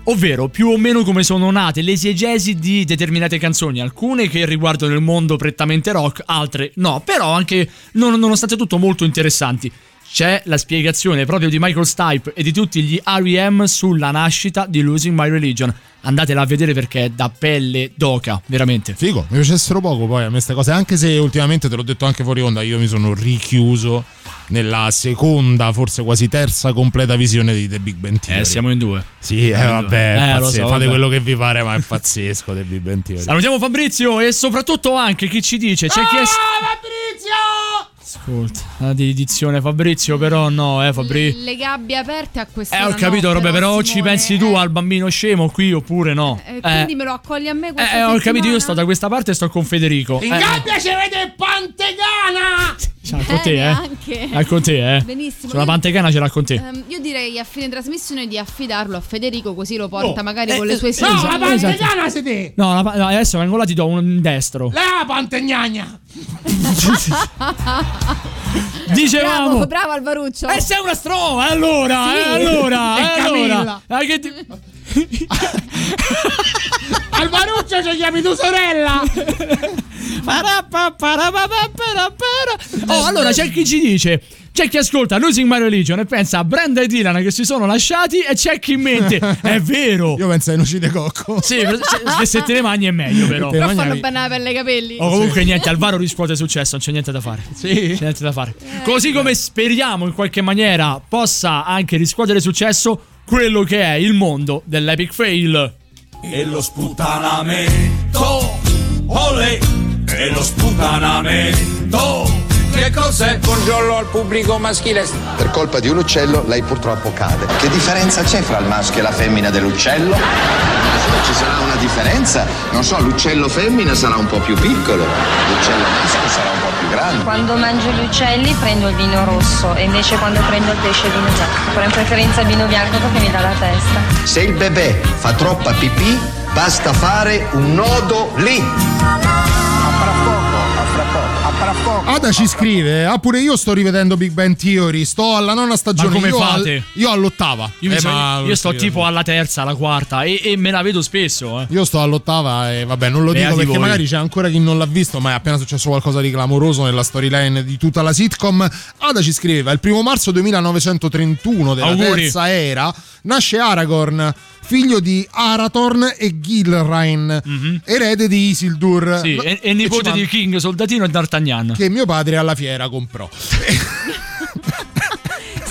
Ovvero, più o meno come sono nate le esegesi di determinate canzoni, alcune che riguardano il mondo prettamente rock, altre no, però anche non- nonostante tutto molto interessanti. C'è la spiegazione proprio di Michael Stipe e di tutti gli R.E.M. sulla nascita di Losing My Religion. Andatela a vedere perché è da pelle d'oca, veramente. Figo, mi piacessero poco poi a me queste cose, anche se ultimamente te l'ho detto anche fuori onda, io mi sono richiuso nella seconda, forse quasi terza completa visione di The Big Bang Theory. Eh, siamo in due. Sì, eh, Siamo in vabbè, Eh, so, fate vabbè. quello che vi pare, ma è pazzesco The Big Bang Theory. Salutiamo Fabrizio e soprattutto anche chi ci dice, c'è chi è... Fabrizio! Ascolta, la dedizione Fabrizio, però no, eh Fabrizio. Le gabbie aperte a questa Eh, ho capito, Robe, però ci pensi tu al bambino scemo qui oppure no? Eh, Eh, quindi me lo accogli a me eh, questa eh, ho capito, io settimana? sto da questa parte e sto con Federico. In Eh, gabbia ci vede Pantegana! ce l'ha con te, eh? neanche. È con te, eh? Benissimo. Sulla pantegana ce l'ha con te. Ehm, io direi a fine trasmissione di affidarlo a Federico così lo porta Oh. magari Eh, con le eh, sue no, sigle. la Pantegana sei te! No, la no, adesso vengo là ti do un destro. La Pantegnagna! [laughs] [laughs] Dicevamo. Bravo, bravo Alvaruccio. E sei una stroma, allora, Sì. eh, allora, E eh, allora. Eh, ti- [laughs] Alvaruccio ci chiami tu sorella! [laughs] Oh, allora c'è chi ci dice. C'è chi ascolta Losing My Religion e pensa a Brenda e Dylan che si sono lasciati e c'è chi in mente. [laughs] È vero. Io penso ai noci de cocco. Sì, se, se- te ne mangi è meglio però. Però fanno bene la pelle ai capelli. O comunque niente, Alvaro riscuote successo, non c'è niente da fare. Sì. C'è niente da fare. Così come speriamo in qualche maniera possa anche riscuotere successo quello che è il mondo dell'epic fail. E lo sputtanamento, ole, e lo sputtanamento. Che cos'è? Buongiorno al pubblico maschile. Per colpa di un uccello lei purtroppo cade. Che differenza c'è fra il maschio e la femmina dell'uccello? Ci sarà una differenza? Non so, l'uccello femmina sarà un po' più piccolo, l'uccello maschio sarà un po' più grande. Quando mangio gli uccelli prendo il vino rosso e invece quando prendo il pesce il vino bianco. Però in preferenza il vino bianco perché mi dà la testa. Se il bebè fa troppa pipì, basta fare un nodo lì. Ada ci scrive: Ah, pure io sto rivedendo Big Bang Theory. Sto alla nona stagione. Ma come io, fate? al- io all'ottava. Io, Eh, so- ma- io sto tipo alla terza, alla quarta e, e me la vedo spesso. Eh. Io sto all'ottava e vabbè, non lo dico Beati perché voi. magari c'è ancora chi non l'ha visto, ma è appena successo qualcosa di clamoroso nella storyline di tutta la sitcom. Ada ci scriveva: Il primo marzo 2931 della Auguri. terza era nasce Aragorn, figlio di Arathorn e Gilrain, erede di Isildur. Sì, e, e nipote di King, Soldatino e D'Artagnan. che mio padre alla fiera comprò. [laughs]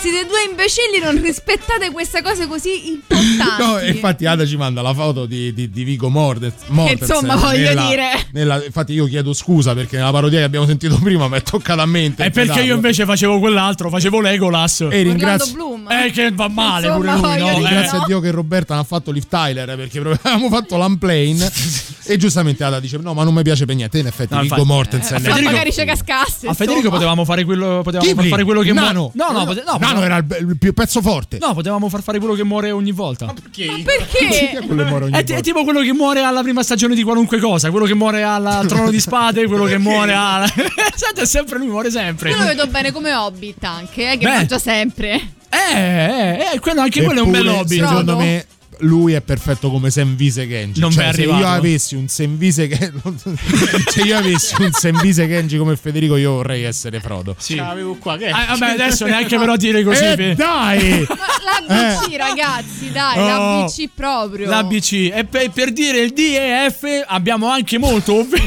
Siete due imbecilli, non rispettate queste cose così importanti. No, infatti Ada ci manda la foto di, di, di Vigo. Mortensen insomma, voglio nella- dire. nella- infatti io chiedo scusa perché nella parodia che abbiamo sentito [laughs] prima mi è toccata a me. E perché io invece facevo quell'altro, facevo Legolas. E ringrazio. Eh, che va male Insomma, pure lui, no? dire, Eh. ringrazio a Dio che Roberta non ha fatto Liv Tyler perché proprio [laughs] avevamo fatto l'unplane [laughs] e giustamente Ada dice no ma non mi piace per niente in effetti No, Vigo infatti. Mortensen Ma Federico- magari ci cascasse. A Federico potevamo fare quello. Potevamo Ghibli, fare quello che. Nano. no, no, pote- no, Nano, Capitano era il, il più pezzo forte. No, potevamo far fare quello che muore ogni volta. Ma perché? Perché? quello che muore ogni È, ti- è tipo quello che muore alla prima stagione di qualunque cosa, quello che muore al al [laughs] trono di spade, quello che muore alla. [laughs] Senti, è sempre lui, muore sempre. Io lo vedo bene come Hobbit anche, eh, che Beh. mangia sempre. Eh, eh, eh, quello- anche quello è un Eppure, bel hobby. Secondo me lui è perfetto come Senvise Kenji. Non cioè, se io avessi un Senvise Kenji, [laughs] se io avessi un Senvise Kenji come Federico, io vorrei essere Frodo. Sì. L'avevo qua, che? Ah, vabbè, adesso neanche però dire così. Eh, dai! [laughs] Ma l'ABC, ragazzi, dai, Oh. l'ABC proprio. L'ABC. E per, per dire il D e F abbiamo anche molto. [laughs] ovvero-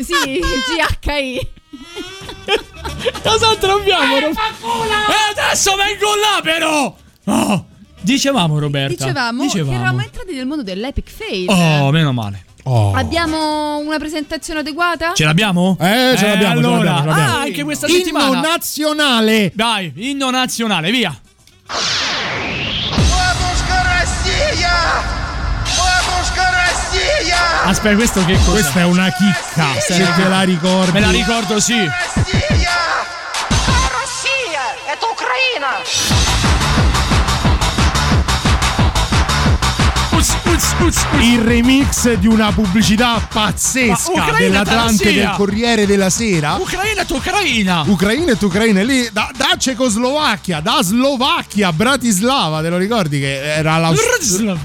Sì, GHI. Cos'altro abbiamo? Ro- E adesso vengo là, però! Oh, Dicevamo Roberta. Dicevamo, Dicevamo. che eravamo entrati nel mondo dell'epic fail. Oh, meno male. Oh. Abbiamo una presentazione adeguata? Ce l'abbiamo? Eh, ce eh, l'abbiamo. Allora, ce l'abbiamo, ce l'abbiamo. Ah, anche questa inno settimana. Inno nazionale. Dai, inno nazionale, via. Aspetta, questo che cosa? Questa è una chicca. Se te la, ricordi. Me la ricordo, sì. Russia! È Ucraina! Il remix di una pubblicità pazzesca dell'Atlante del Corriere della Sera. Ucraina tu Ucraina. Ucraina e Ucraina lì da, da Cecoslovacchia, da Slovacchia, Bratislava, te lo ricordi che era la-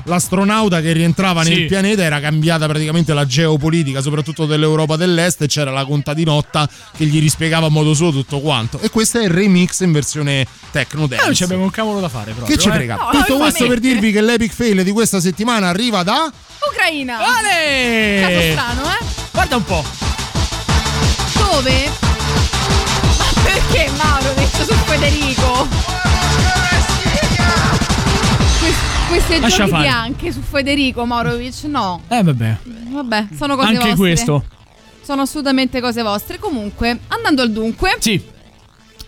l'astronauta che rientrava Sì. nel pianeta, era cambiata praticamente la geopolitica, soprattutto dell'Europa dell'Est e c'era la contadinotta che gli rispiegava a modo suo tutto quanto. E questo è il remix in versione techno Eh, dance. ci abbiamo un cavolo da fare proprio. che ci eh. frega? No, Tutto questo per dirvi che l'epic fail di questa settimana arriva da Ucraina. Ale! Caso strano, eh? Guarda un po'. Dove? Ma perché Mauro detto su Federico? Que- queste Lascia giochi fare. bianche su Federico Maurovic, no. Eh, vabbè. Vabbè, sono cose Anche vostre. questo. Sono assolutamente cose vostre. Comunque, andando al dunque, Sì.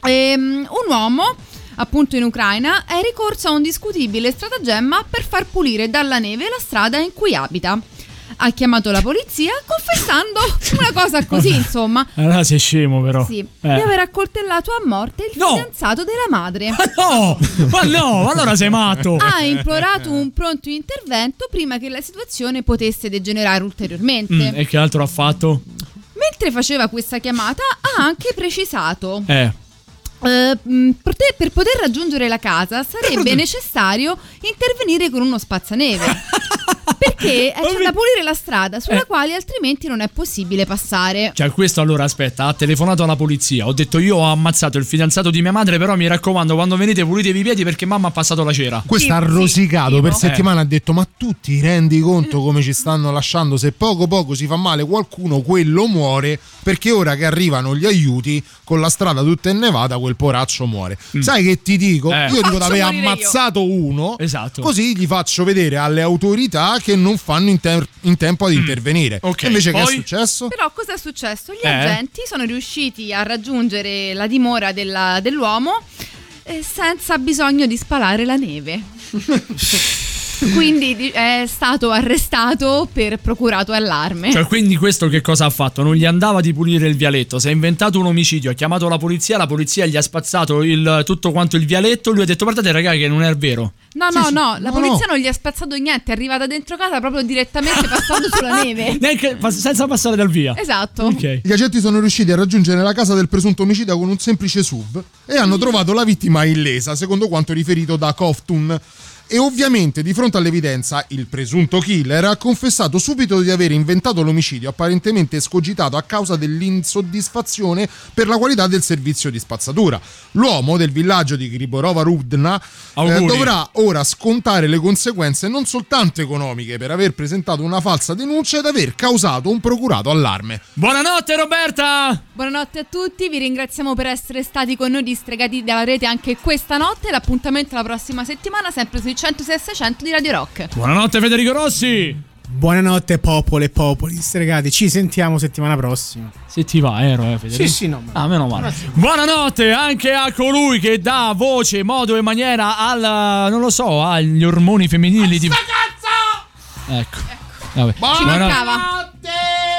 ehm, un uomo, appunto in Ucraina, è ricorso a un discutibile stratagemma per far pulire dalla neve la strada in cui abita. Ha chiamato la polizia confessando [laughs] una cosa così, insomma. Allora sei scemo, però. Sì, Eh. di aver accoltellato a morte il No! fidanzato della madre. No! Ma no! Allora sei matto! ha implorato un pronto intervento prima che la situazione potesse degenerare ulteriormente. Mm, e che altro ha fatto? Mentre faceva questa chiamata ha anche precisato Eh. Poter- per poter raggiungere la casa sarebbe necessario intervenire con uno spazzaneve. [laughs] Perché [laughs] eh, c'è da pulire la strada sulla Eh. quale altrimenti non è possibile passare. Cioè, questo allora aspetta, ha telefonato alla polizia. Ho detto io ho ammazzato il fidanzato di mia madre, però mi raccomando, quando venite pulitevi i piedi perché mamma ha passato la cera. Questo ha Sì, rosicato sì, per tipo. settimana ha detto ma tu ti rendi conto come ci stanno lasciando se poco poco si fa male qualcuno quello muore perché ora che arrivano gli aiuti con la strada tutta innevata quel poraccio muore sai che ti dico Mm. Eh. io dico di aver morire io. ammazzato uno Esatto. così gli faccio vedere alle autorità che non fanno in, ter- in tempo ad intervenire Mm. Ok, E invece che poi? è successo? Però cosa è successo? Gli Eh? agenti sono riusciti a raggiungere la dimora della- dell'uomo eh, senza bisogno di spalare la neve. [laughs] Quindi di- è stato arrestato per procurato allarme. Cioè, quindi questo che cosa ha fatto? Non gli andava di pulire il vialetto, si è inventato un omicidio, ha chiamato la polizia, la polizia gli ha spazzato il- tutto quanto il vialetto, lui ha detto guardate raga che non è vero. No, Sì, no, sì. no, la No, polizia no. non gli ha spazzato niente, è arrivata dentro casa proprio direttamente passando sulla [laughs] neve. Neanche, senza passare dal via. Esatto. Ok. Gli agenti sono riusciti a raggiungere la casa del presunto omicida con un semplice SUV e hanno trovato la vittima illesa, secondo quanto riferito da Koftun. E ovviamente, di fronte all'evidenza, il presunto killer ha confessato subito di aver inventato l'omicidio, apparentemente escogitato a causa dell'insoddisfazione per la qualità del servizio di spazzatura. L'uomo del villaggio di Griborova Rudna eh, dovrà ora scontare le conseguenze non soltanto economiche per aver presentato una falsa denuncia ed aver causato un procurato allarme. Buonanotte Roberta! Buonanotte a tutti, vi ringraziamo per essere stati con noi distregati dalla rete anche questa notte. L'appuntamento è la prossima settimana, sempre sui 106 e 600 di Radio Rock. Buonanotte Federico Rossi! Buonanotte popolo e popoli, stregati. Ci sentiamo settimana prossima. Se ti va, ero, eh, Federico. Sì, sì, no. ma- Ah, meno male. Buonanotte anche a colui che dà voce, modo e maniera al. non lo so, agli ormoni femminili di. Ecco. Vabbè. Ci Buonanotte.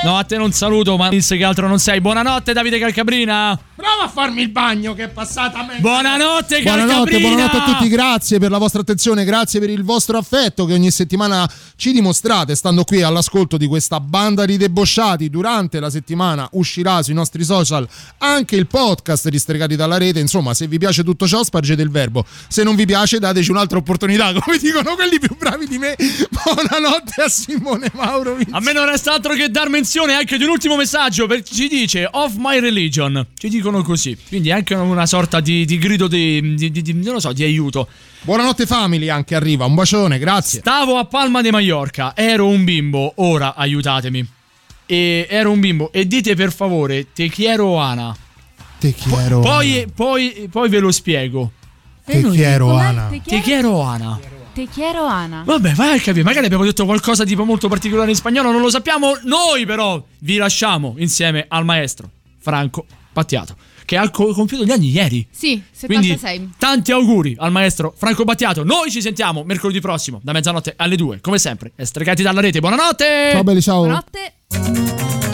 No, a te non saluto, ma disse che altro non sei. Buonanotte, Davide Calcabrina. Bravo! prova a farmi il bagno che è passata a me. Buonanotte, Buonanotte, Calcabrina! buonanotte a tutti, grazie per la vostra attenzione, grazie per il vostro affetto che ogni settimana ci dimostrate stando qui all'ascolto di questa banda di debosciati. Durante la settimana uscirà sui nostri social anche il podcast di Stregati dalla rete. Insomma, se vi piace tutto ciò, spargete il verbo. Se non vi piace, dateci un'altra opportunità, [laughs] come dicono quelli più bravi di me. Buonanotte a Simone Mauro. A me non resta altro che dar menzione anche di un ultimo messaggio perché ci dice of my religion. Ci dicono così. Quindi anche una sorta di, di grido di, di- di- di- non lo so, di aiuto. Buonanotte family, anche arriva. Un bacione, grazie. Stavo a Palma de Mallorca, ero un bimbo, ora aiutatemi. E ero un bimbo e dite per favore, te quiero Ana. Te quiero. Poi, poi, poi ve lo spiego. Te quiero, Ana. Te quiero Ana. Te quiero Ana. Vabbè, vai a capire, magari abbiamo detto qualcosa tipo molto particolare in spagnolo, non lo sappiamo noi però. Vi lasciamo insieme al maestro Franco Battiato, che ha co- compiuto gli anni ieri. Sì, Quindi 76. tanti auguri al maestro Franco Battiato. Noi ci sentiamo mercoledì prossimo da mezzanotte alle 2, come sempre. E stregati dalla rete. Buonanotte! Ciao belli, ciao. Buonanotte.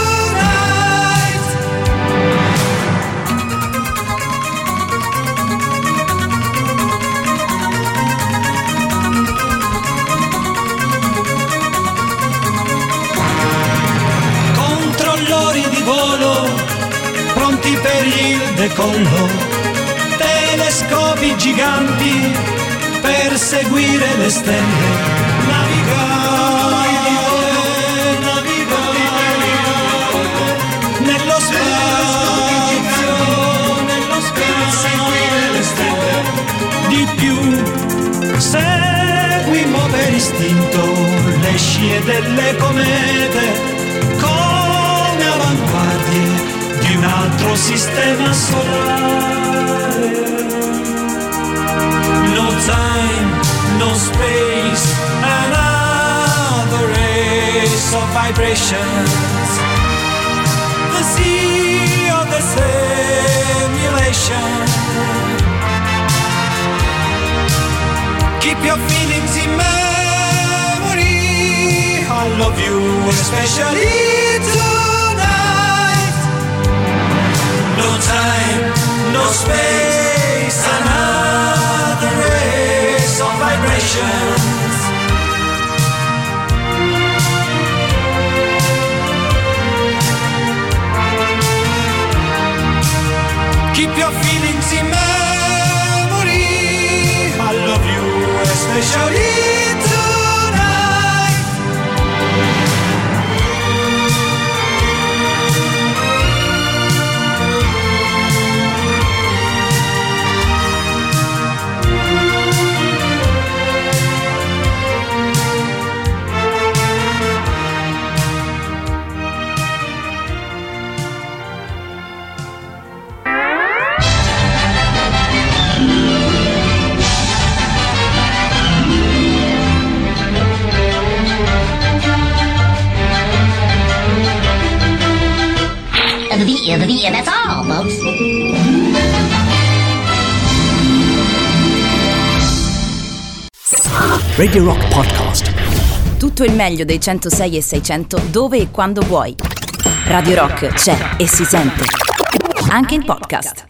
Per il decollo. Telescopi giganti per seguire le stelle. Navigare, navigare nello spazio, nello spazio, seguire le stelle. Di più, seguimmo per istinto le scie delle comete altro sistema solare. No time, no space, another race of vibrations. The sea of the simulation. Keep your feelings in memory. I love you, especially No time, no space, another race of vibrations. Keep your feelings in memory. I love you, especially The beer, the beer, that's all, folks. Radio Rock Podcast. Tutto il meglio dei 106 e 600 dove e quando vuoi. Radio Rock c'è e si sente. anche in podcast.